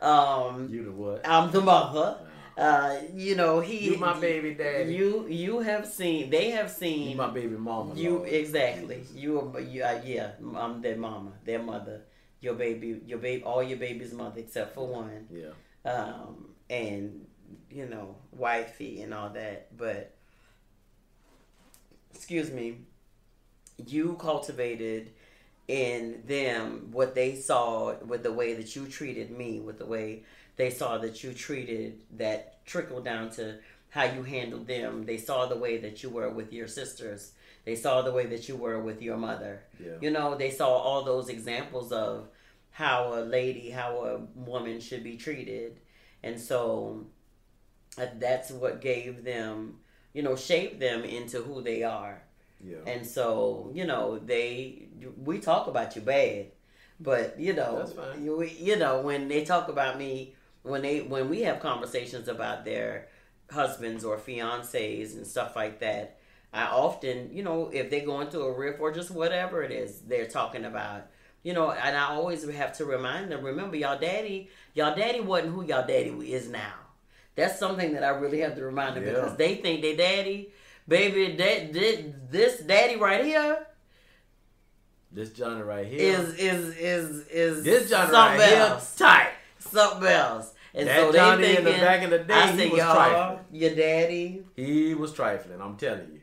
[SPEAKER 2] Um
[SPEAKER 1] You the what?
[SPEAKER 2] I'm the mother. Uh, you know, he
[SPEAKER 1] You my baby daddy.
[SPEAKER 2] You you have seen they have seen
[SPEAKER 1] You my baby mama.
[SPEAKER 2] you
[SPEAKER 1] Lord.
[SPEAKER 2] exactly. You are you uh, yeah. I'm their mama, their mother, your baby, your baby, all your baby's mother except for one.
[SPEAKER 1] Yeah.
[SPEAKER 2] Um, and you know, wifey and all that. But excuse me, you cultivated in them what they saw with the way that you treated me, with the way they saw that you treated that trickled down to how you handled them. They saw the way that you were with your sisters. They saw the way that you were with your mother.
[SPEAKER 1] Yeah.
[SPEAKER 2] You know, they saw all those examples of how a lady, how a woman should be treated. And so that's what gave them, you know, shaped them into who they are.
[SPEAKER 1] Yeah.
[SPEAKER 2] And so, you know, they we talk about you bad, but you know,
[SPEAKER 1] That's fine.
[SPEAKER 2] you you know when they talk about me when they when we have conversations about their husbands or fiancés and stuff like that, I often, you know, if they're going through a riff or just whatever it is they're talking about, you know, and I always have to remind them, remember y'all daddy, y'all daddy wasn't who y'all daddy is now. That's something that I really have to remind them
[SPEAKER 1] Yeah.
[SPEAKER 2] because they think they daddy, baby, that, that this daddy right here
[SPEAKER 1] This Johnny right here.
[SPEAKER 2] is is is is
[SPEAKER 1] this Johnny
[SPEAKER 2] something
[SPEAKER 1] right
[SPEAKER 2] else.
[SPEAKER 1] here tight.
[SPEAKER 2] Something else. And
[SPEAKER 1] That
[SPEAKER 2] so they
[SPEAKER 1] Johnny
[SPEAKER 2] thinking,
[SPEAKER 1] in the back in the day,
[SPEAKER 2] I
[SPEAKER 1] he
[SPEAKER 2] said,
[SPEAKER 1] was trifling.
[SPEAKER 2] your daddy,
[SPEAKER 1] He was trifling. I'm telling you.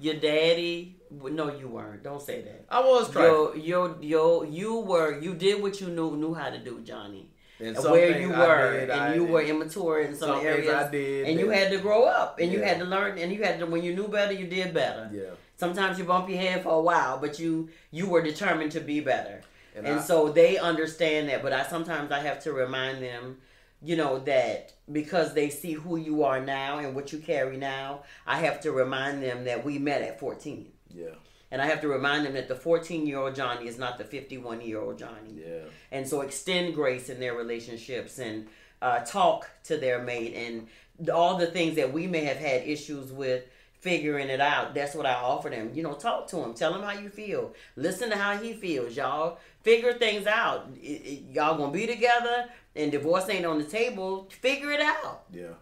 [SPEAKER 2] your daddy. No, you weren't. Don't say that.
[SPEAKER 1] I was trifling.
[SPEAKER 2] Your, your, your, you were, you did what you knew, knew how to do, Johnny.
[SPEAKER 1] And
[SPEAKER 2] where you were,
[SPEAKER 1] did,
[SPEAKER 2] and
[SPEAKER 1] I
[SPEAKER 2] you
[SPEAKER 1] did.
[SPEAKER 2] were immature in some,
[SPEAKER 1] Some
[SPEAKER 2] areas,
[SPEAKER 1] did
[SPEAKER 2] and you had to grow up, and you had to learn, and you had to. When you knew better, you did better.
[SPEAKER 1] Yeah.
[SPEAKER 2] Sometimes you bump your head for a while, but you you were determined to be better,
[SPEAKER 1] And
[SPEAKER 2] and,
[SPEAKER 1] I-
[SPEAKER 2] so they understand that. But I sometimes I have to remind them, you know, that because they see who you are now and what you carry now, I have to remind them that we met at fourteen.
[SPEAKER 1] Yeah.
[SPEAKER 2] And I have to remind them that the 14 year old Johnny is not the 51 year old Johnny.
[SPEAKER 1] Yeah.
[SPEAKER 2] And so extend grace in their relationships and uh, talk to their mate and all the things that we may have had issues with figuring it out. That's what I offer them. You know, talk to him. Tell him how you feel. Listen to how he feels. Y'all figure things out. It- it- y'all gonna be together and divorce ain't on the table. Figure it out.
[SPEAKER 1] Yeah.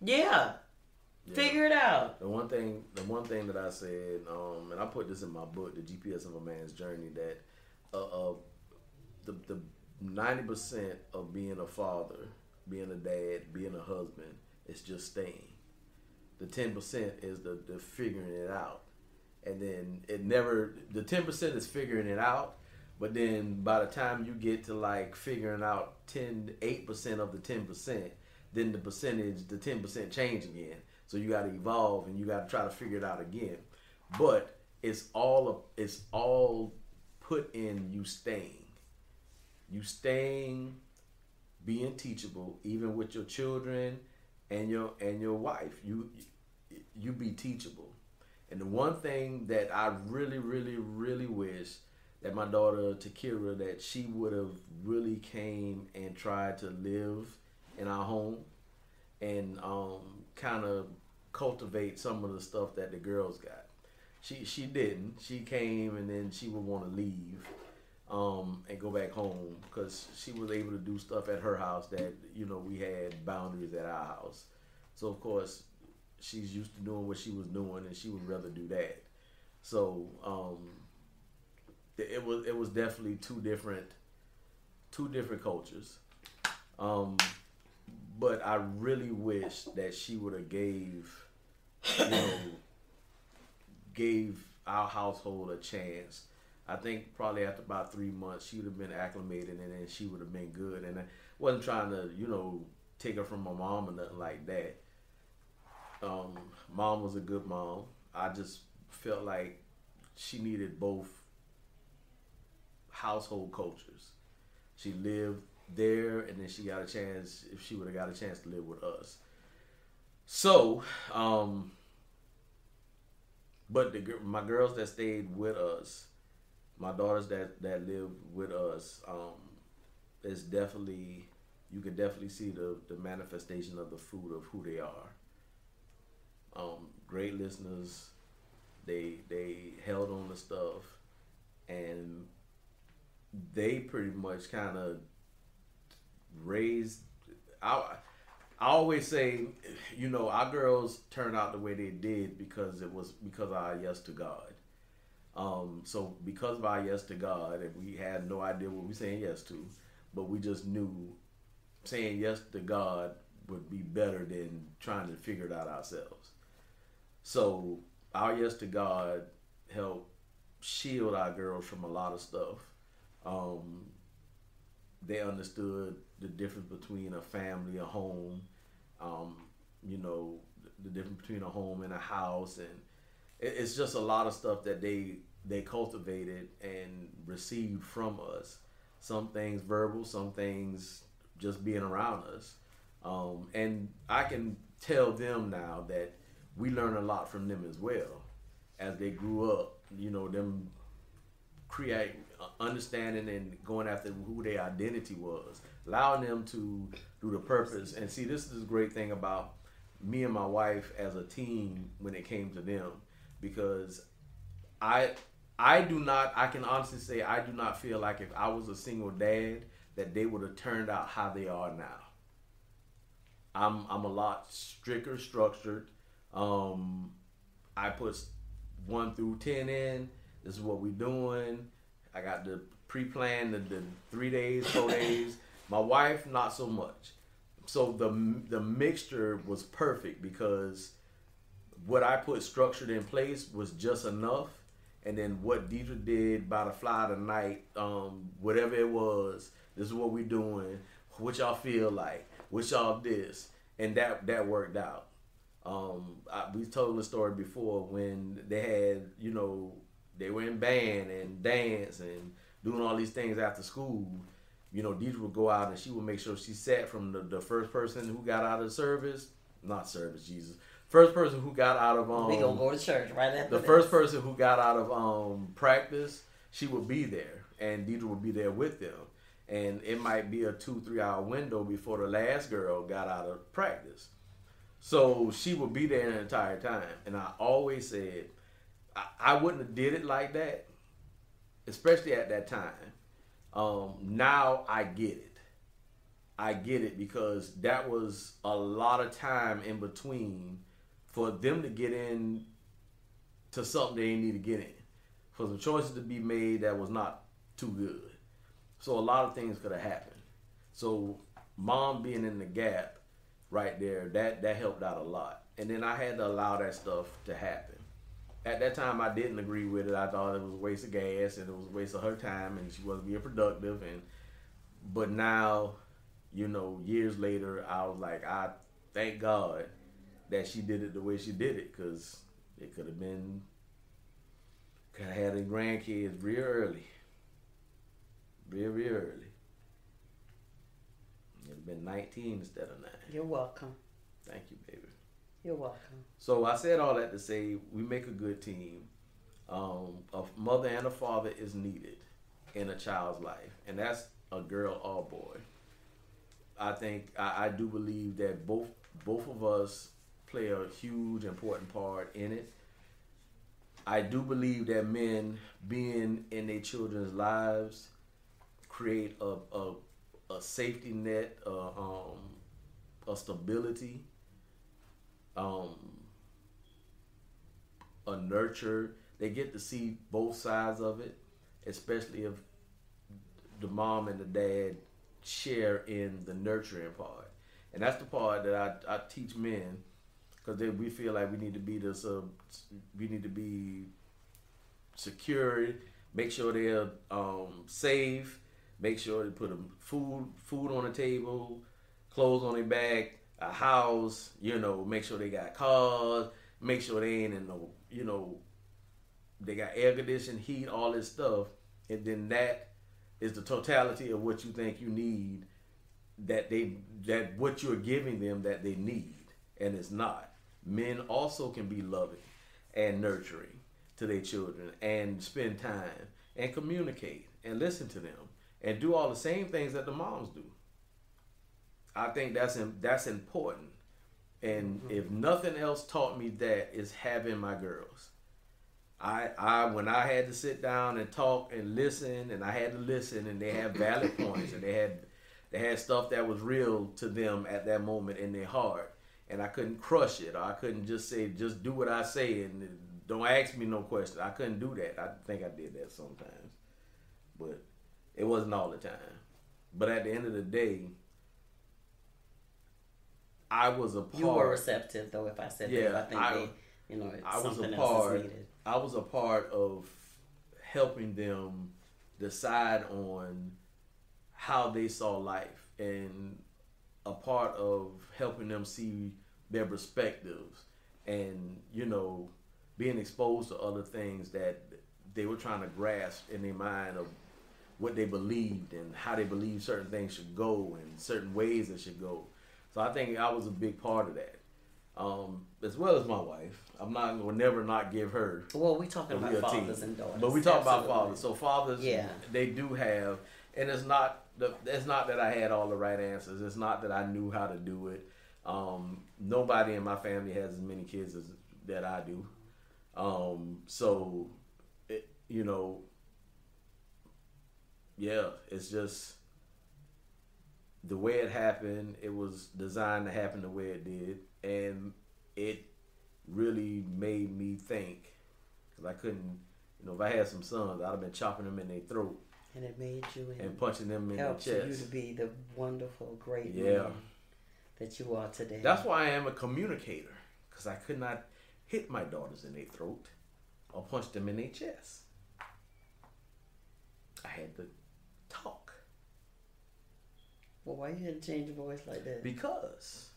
[SPEAKER 2] Yeah.
[SPEAKER 1] Yeah.
[SPEAKER 2] Figure it out.
[SPEAKER 1] The one thing, the one thing that I said, um, and I put this in my book, "The GPS of a Man's Journey," that uh, uh the the ninety percent of being a father, being a dad, being a husband is just staying. The ten percent is the the figuring it out, and then it never. The ten percent is figuring it out, but then by the time you get to like figuring out 10 8 percent of the ten percent, then the percentage, the ten percent change again. So you got to evolve and you got to try to figure it out again. But it's all it's all put in you staying. You staying, being teachable, even with your children and your and your wife. You you be teachable. And the one thing that I really, really, really wish that my daughter Takira that she would have really came and tried to live in our home and um, kind of cultivate some of the stuff that the girls got. She she didn't. She came and then she would want to leave um, and go back home because she was able to do stuff at her house that you know we had boundaries at our house. So of course she's used to doing what she was doing and she would rather do that. So um, it was it was definitely two different two different cultures. Um, but I really wish that she would have gave, you know, gave our household a chance. I think probably after about three months, she would have been acclimated, and then she would have been good. And I wasn't trying to, you know, take her from my mom or nothing like that. Um, mom was a good mom. I just felt like she needed both household cultures. She lived there, and then she got a chance if she would have got a chance to live with us. So, um, but the my girls that stayed with us, my daughters that that live with us, um, it's definitely you can definitely see the the manifestation of the fruit of who they are. Um, great listeners. They they held on to stuff, and they pretty much kind of raised. I I always say, you know, our girls turned out the way they did because it was because of our yes to God. Um, so because of our yes to God, and we had no idea what we were saying yes to, but we just knew saying yes to God would be better than trying to figure it out ourselves. So our yes to God helped shield our girls from a lot of stuff. Um, they understood the difference between a family, a home, um, you know, the, difference between a home and a house, and it, it's just a lot of stuff that they they cultivated and received from us. Some things verbal, some things just being around us, um, and I can tell them now that we learn a lot from them as well as they grew up. You know, them create uh, understanding and going after who their identity was, allowing them to do the purpose. And see, this is the great thing about me and my wife as a team when it came to them, because I I do not I can honestly say I do not feel like if I was a single dad that they would have turned out how they are now. I'm I'm a lot stricter structured. Um, I put one through ten in. This is what we're doing. I got the pre-planned the, the three days, four days. My wife, not so much. So the the mixture was perfect because what I put structured in place was just enough, and then what Deidre did by the fly tonight, um, whatever it was, this is what we're doing. What y'all feel like? What y'all this? And that that worked out. Um, I, we told the story before when they had, you know, they were in band and dance and doing all these things after school. You know, Deidre would go out and she would make sure she sat from the, the first person who got out of service, not service, Jesus. First person who got out of um,
[SPEAKER 2] we gonna go to church right after
[SPEAKER 1] the
[SPEAKER 2] this.
[SPEAKER 1] first person who got out of um practice, she would be there, and Deidre would be there with them, and it might be a two three hour window before the last girl got out of practice. So she would be there the entire time. And I always said, I, I wouldn't have did it like that, especially at that time. Um, now I get it. I get it because that was a lot of time in between for them to get in to something they didn't need to get in. For some choices to be made that was not too good. So a lot of things could have happened. So mom being in the gap right there, that that helped out a lot. And then I had to allow that stuff to happen. At that time, I didn't agree with it. I thought it was a waste of gas and it was a waste of her time, and she wasn't being productive. And but now, you know, years later, I was like, I thank God that she did it the way she did it, because it could have been could have had the grandkids real early, real real early. It'd have been 19 instead of 9.
[SPEAKER 2] You're welcome.
[SPEAKER 1] Thank you, baby.
[SPEAKER 2] You're welcome.
[SPEAKER 1] So I said all that to say we make a good team. Um, a mother and a father is needed in a child's life, and that's a girl or boy. I think I, I do believe that both both of us play a huge important part in it. I do believe that men being in their children's lives create a, a a safety net, uh, um, a stability, um, a nurture. They get to see both sides of it, especially if the mom and the dad share in the nurturing part. And that's the part that I, I teach men because we feel like we need to be this, we need to be secure, make sure they're um, safe, Make sure they put them food food on the table, clothes on their back, a house. You know, make sure they got cars. Make sure they ain't in no you know they got air conditioning, heat, all this stuff, and then that is the totality of what you think you need that they that what you're giving them that they need, and it's not. Men also can be loving and nurturing to their children and spend time and communicate and listen to them and do all the same things that the moms do. I think that's that's important. And mm-hmm. if nothing else taught me that is having my girls. I I when I had to sit down and talk and listen and I had to listen and they had valid points and they had they had stuff that was real to them at that moment in their heart and I couldn't crush it or I couldn't just say just do what I say and don't ask me no question. I couldn't do that. I think I did that sometimes. But it wasn't all the time. But at the end of the day, I was a part.
[SPEAKER 2] You were receptive, though. If I said yeah, that, I think I, they, you know, I was a part.
[SPEAKER 1] I was a part of helping them decide on how they saw life and a part of helping them see their perspectives and you know being exposed to other things that they were trying to grasp in their mind of what they believed and how they believed certain things should go and certain ways it should go. So I think I was a big part of that, um, as well as my wife. I'm not will never not give her.
[SPEAKER 2] Well, we talking about fathers team. and daughters,
[SPEAKER 1] but we talk Absolutely. about fathers. So fathers, yeah, they do have, and it's not the. It's not that I had all the right answers. It's not that I knew how to do it. Um, nobody in my family has as many kids as that I do. Um, so, it, you know, yeah, it's just the way it happened. It was designed to happen the way it did, and it really made me think because I couldn't. You know, if I had some sons, I'd have been chopping them in their throat.
[SPEAKER 2] And it made you and,
[SPEAKER 1] and punching them in the chest.
[SPEAKER 2] you to be the wonderful, great yeah. man that you are today.
[SPEAKER 1] That's why I am a communicator because I could not hit my daughters in their throat or punch them in their chest. I had to.
[SPEAKER 2] Well, why you didn't change your voice like that?
[SPEAKER 1] Because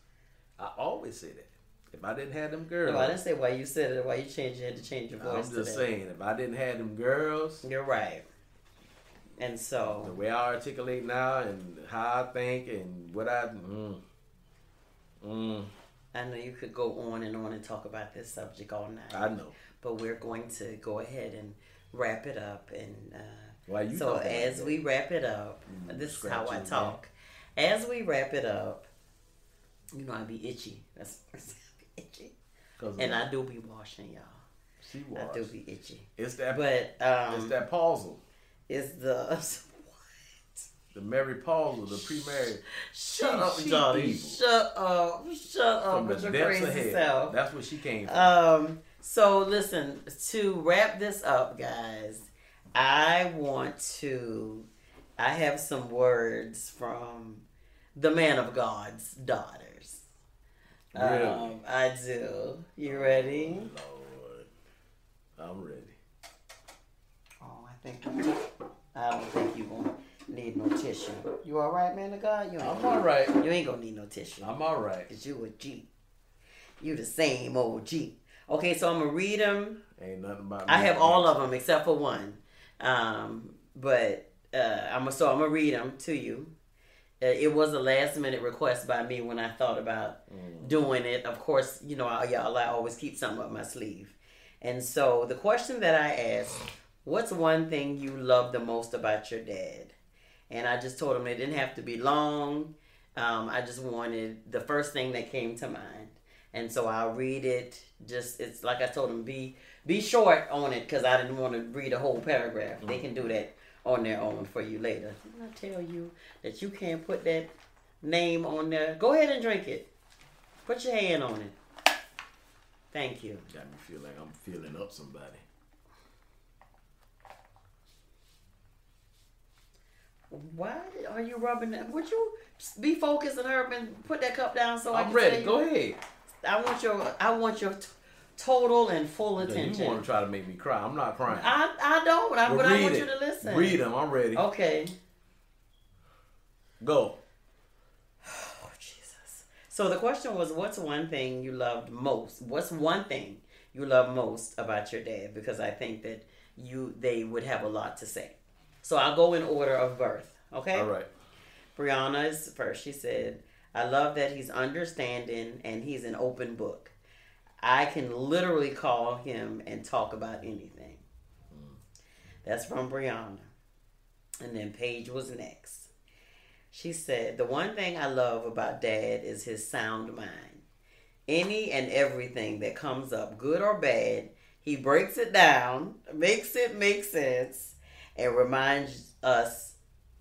[SPEAKER 1] I always say that. If I didn't have them girls,
[SPEAKER 2] no, I didn't say why you said it. Why you changed? You had to change your voice.
[SPEAKER 1] I'm just saying, if I didn't have them girls,
[SPEAKER 2] you're right. And so
[SPEAKER 1] the way I articulate now and how I think and what I, mm,
[SPEAKER 2] mm. I know you could go on and on and talk about this subject all night.
[SPEAKER 1] I know,
[SPEAKER 2] but we're going to go ahead and wrap it up and. Uh,
[SPEAKER 1] why you
[SPEAKER 2] so as we wrap it up, mm, this is how I talk. As we wrap it up, you know I be itchy. That's itchy, and I do be washing y'all.
[SPEAKER 1] She wash.
[SPEAKER 2] I do be itchy.
[SPEAKER 1] It's that,
[SPEAKER 2] but um,
[SPEAKER 1] it's that pausal.
[SPEAKER 2] It's the what?
[SPEAKER 1] the Mary Pausal, the pre-married.
[SPEAKER 2] Shut she, up, she Johnny. Shut up. Shut up From with your crazy self.
[SPEAKER 1] That's what she came from.
[SPEAKER 2] Um. So listen. To wrap this up, guys, I want to. I have some words from the man of God's daughters. Really? Um, I do. You ready?
[SPEAKER 1] Oh, Lord, I'm ready.
[SPEAKER 2] Oh, I think I don't think you won't need no tissue. You all right, man of God? You
[SPEAKER 1] I'm all right.
[SPEAKER 2] You ain't gonna need no tissue.
[SPEAKER 1] I'm all right.
[SPEAKER 2] Cause you a G. You the same old G. Okay, so I'm gonna read them.
[SPEAKER 1] Ain't nothing about.
[SPEAKER 2] I have all of them except for one. Um, but uh, I'm gonna so I'm gonna read them to you. Uh, it was a last minute request by me when I thought about mm. doing it. Of course, you know, I, y'all, I always keep something up my sleeve. And so the question that I asked, what's one thing you love the most about your dad? And I just told him it didn't have to be long. Um, I just wanted the first thing that came to mind. And so I'll read it. Just it's like I told him, be be short on it because I didn't want to read a whole paragraph. Mm-hmm. They can do that on their own for you later. Didn't I tell you that you can't put that name on there? Go ahead and drink it. Put your hand on it. Thank you.
[SPEAKER 1] Got me feel like I'm feeling up somebody.
[SPEAKER 2] Why are you rubbing that? Would you be focused and hurry and put that cup down so
[SPEAKER 1] I'm
[SPEAKER 2] I
[SPEAKER 1] ready. Go ahead.
[SPEAKER 2] I want your I want your total and full attention.
[SPEAKER 1] you want to try to make me cry? I'm not crying.
[SPEAKER 2] I I don't. I, well, but I want it. you to listen.
[SPEAKER 1] Read them. I'm ready.
[SPEAKER 2] Okay.
[SPEAKER 1] Go.
[SPEAKER 2] Oh Jesus. So the question was, what's one thing you loved most? What's one thing you love most about your dad? Because I think that you they would have a lot to say. So I'll go in order of birth. Okay.
[SPEAKER 1] All right.
[SPEAKER 2] Brianna is first. She said, I love that he's understanding and he's an open book. I can literally call him and talk about anything. That's from Brianna. And then Paige was next. She said, The one thing I love about dad is his sound mind. Any and everything that comes up, good or bad, he breaks it down, makes it make sense, and reminds us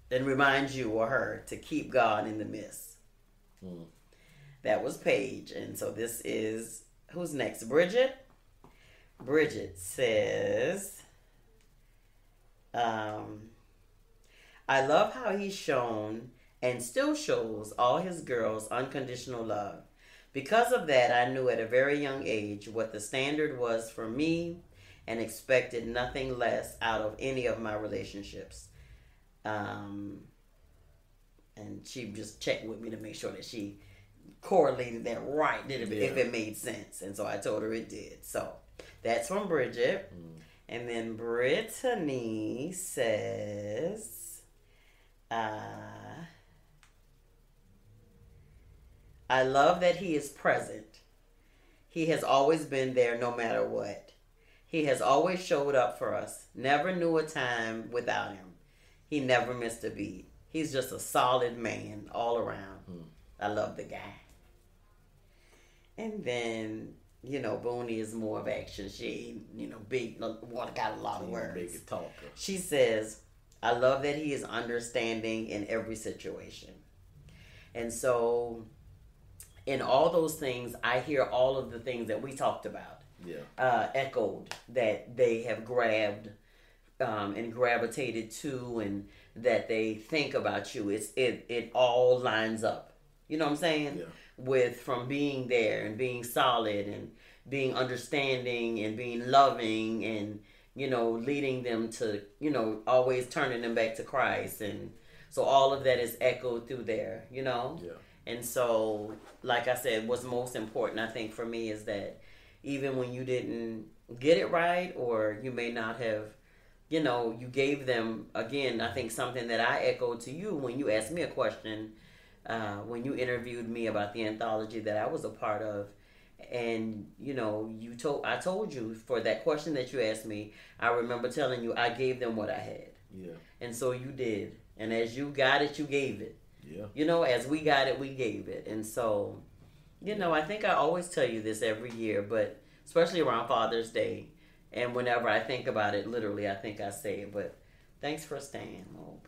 [SPEAKER 2] and reminds you or her to keep God in the midst.
[SPEAKER 1] Mm.
[SPEAKER 2] That was Paige. And so this is who's next? Bridget. Bridget says, um, I love how he's shown and still shows all his girls unconditional love. Because of that, I knew at a very young age what the standard was for me and expected nothing less out of any of my relationships. Um, and she just checked with me to make sure that she correlated that right, did it, if it made sense. And so I told her it did. So that's from Bridget.
[SPEAKER 1] Mm.
[SPEAKER 2] And then Brittany says, uh, I love that he is present. He has always been there no matter what. He has always showed up for us. Never knew a time without him. He never missed a beat. He's just a solid man all around.
[SPEAKER 1] Hmm.
[SPEAKER 2] I love the guy. And then, you know, Booney is more of action. She you know, big, well, got a lot of words.
[SPEAKER 1] Big talker.
[SPEAKER 2] She says, I love that he is understanding in every situation. And so, in all those things, I hear all of the things that we talked about
[SPEAKER 1] Yeah.
[SPEAKER 2] uh, echoed that they have grabbed um, and gravitated to, and that they think about you. It's it it all lines up. You know what I'm saying?
[SPEAKER 1] Yeah.
[SPEAKER 2] With from being there and being solid and being understanding and being loving and you know leading them to you know always turning them back to Christ and so all of that is echoed through there. You know.
[SPEAKER 1] Yeah.
[SPEAKER 2] And so, like I said, what's most important, I think, for me is that even when you didn't get it right, or you may not have, you know, you gave them, again, I think something that I echoed to you when you asked me a question, uh, when you interviewed me about the anthology that I was a part of. And you know, you told I told you for that question that you asked me. I remember telling you I gave them what I had,
[SPEAKER 1] Yeah.
[SPEAKER 2] and so you did. And as you got it, you gave it
[SPEAKER 1] Yeah.
[SPEAKER 2] you know, as we got it, we gave it. And so, you know, I think I always tell you this every year, but especially around Father's Day. And whenever I think about it, literally, I think I say it. But thanks for staying, Hope.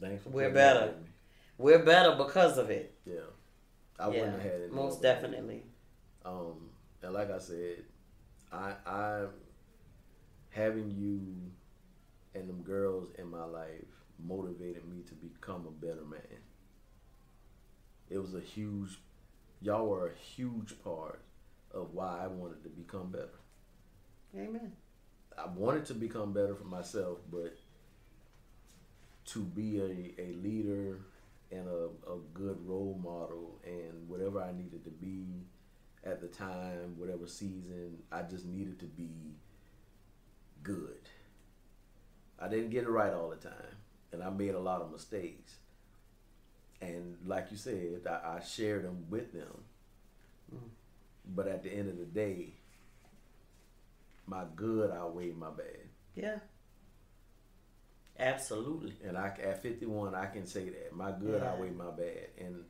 [SPEAKER 1] Thanks for
[SPEAKER 2] We're better.
[SPEAKER 1] That with me.
[SPEAKER 2] We're better because of it.
[SPEAKER 1] Yeah. I
[SPEAKER 2] yeah,
[SPEAKER 1] wouldn't have had it.
[SPEAKER 2] most definitely.
[SPEAKER 1] Um, and like I said, I I having you and them girls in my life motivated me to become a better man. It was a huge y'all were a huge part of why I wanted to become better.
[SPEAKER 2] Amen.
[SPEAKER 1] I wanted to become better for myself, but to be a, a leader and a, a good role model and whatever I needed to be at the time, whatever season, I just needed to be good. I didn't get it right all the time, and I made a lot of mistakes. And like you said, I, I shared them with them.
[SPEAKER 2] Mm.
[SPEAKER 1] But at the end of the day, my good outweighed my bad.
[SPEAKER 2] Yeah. Absolutely.
[SPEAKER 1] And I, at 51, I can say that. My good
[SPEAKER 2] Yeah.
[SPEAKER 1] outweighed my bad. And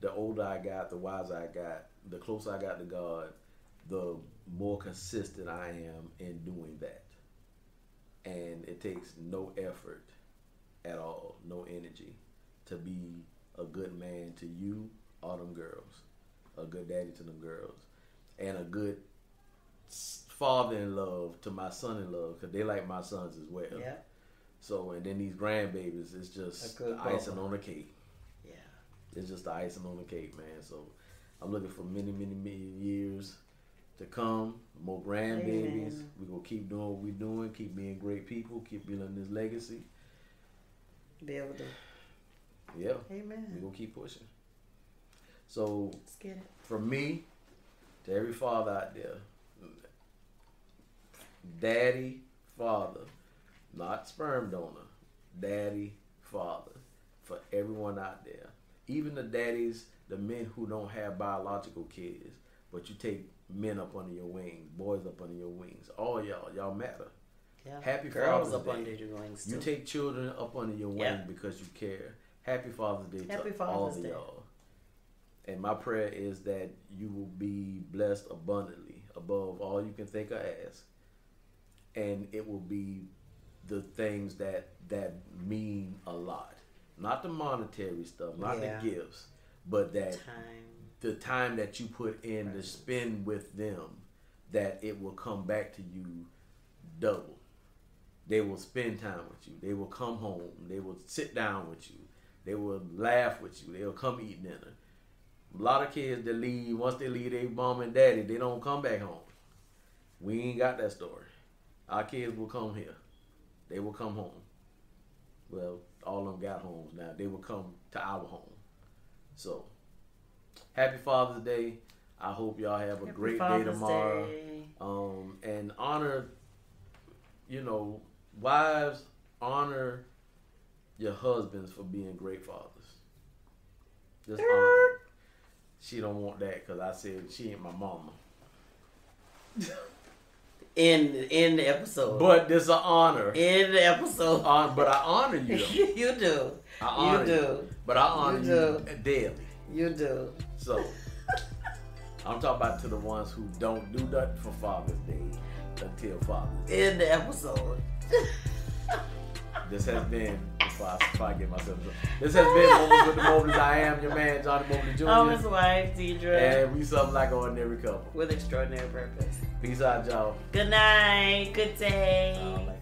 [SPEAKER 1] the older I got, the wiser I got, the closer I got to God, the more consistent I am in doing that. And it takes no effort at all, no energy to be a good man to you or them girls, a good daddy to them girls, and a good father-in-law to my son-in-law because they like my sons as well.
[SPEAKER 2] Yeah.
[SPEAKER 1] So and then these grandbabies, it's just icing on the cake.
[SPEAKER 2] Yeah.
[SPEAKER 1] It's just the icing on the cake, man. So I'm looking for many, many, many years to come. More grandbabies.
[SPEAKER 2] Amen.
[SPEAKER 1] We gonna keep doing what we're doing. Keep being great people. Keep building this legacy.
[SPEAKER 2] Be able to.
[SPEAKER 1] Yeah,
[SPEAKER 2] Amen.
[SPEAKER 1] we gonna keep pushing. So
[SPEAKER 2] Let's get it.
[SPEAKER 1] from me to every father out there, daddy, father, not sperm donor, daddy, father. for everyone out there, even the daddies, the men who don't have biological kids, but you take men up under your wings, boys up under your wings. All y'all, y'all matter.
[SPEAKER 2] Yeah.
[SPEAKER 1] Happy
[SPEAKER 2] Girls
[SPEAKER 1] Father's
[SPEAKER 2] up
[SPEAKER 1] Day.
[SPEAKER 2] under your wings
[SPEAKER 1] You take children up under your wing
[SPEAKER 2] Yeah.
[SPEAKER 1] because you care. Happy Father's Day
[SPEAKER 2] Happy
[SPEAKER 1] to all
[SPEAKER 2] Father's
[SPEAKER 1] of
[SPEAKER 2] Day.
[SPEAKER 1] y'all. And my prayer is that you will be blessed abundantly above all you can think or ask. And it will be the things that that mean a lot. Not the monetary stuff, not
[SPEAKER 2] Yeah.
[SPEAKER 1] the gifts, but that
[SPEAKER 2] Time.
[SPEAKER 1] the time that you put in to spend with them, that it will come back to you double. They will spend time with you. They will come home. They will sit down with you. They will laugh with you. They'll come eat dinner. A lot of kids that leave, once they leave their mom and daddy, they don't come back home. We ain't got that story. Our kids will come here. They will come home. Well, all of them got homes now. They will come to our home. So, happy Father's Day. I hope y'all have a
[SPEAKER 2] Happy
[SPEAKER 1] great
[SPEAKER 2] Father's
[SPEAKER 1] day tomorrow.
[SPEAKER 2] Day.
[SPEAKER 1] Um, and honor, you know, wives, honor your husbands for being great fathers. Just honor. She don't want that because I said she ain't my mama.
[SPEAKER 2] In in the episode.
[SPEAKER 1] But this an honor.
[SPEAKER 2] in the episode.
[SPEAKER 1] Uh, Hon- but I honor you.
[SPEAKER 2] you do.
[SPEAKER 1] I honor
[SPEAKER 2] You do.
[SPEAKER 1] But I honor
[SPEAKER 2] You
[SPEAKER 1] you, daily.
[SPEAKER 2] You do.
[SPEAKER 1] So I'm talking about to the ones who don't do nothing for Father's Day until Father's Day.
[SPEAKER 2] In the episode.
[SPEAKER 1] This has been before I, before I get myself. This has been Moments with the Mobley's. I am your man, Johnny Mobley Jr.
[SPEAKER 2] I'm his wife, Deidre,
[SPEAKER 1] and we something like ordinary couple.
[SPEAKER 2] with extraordinary purpose.
[SPEAKER 1] Peace out, y'all.
[SPEAKER 2] Good night. Good day.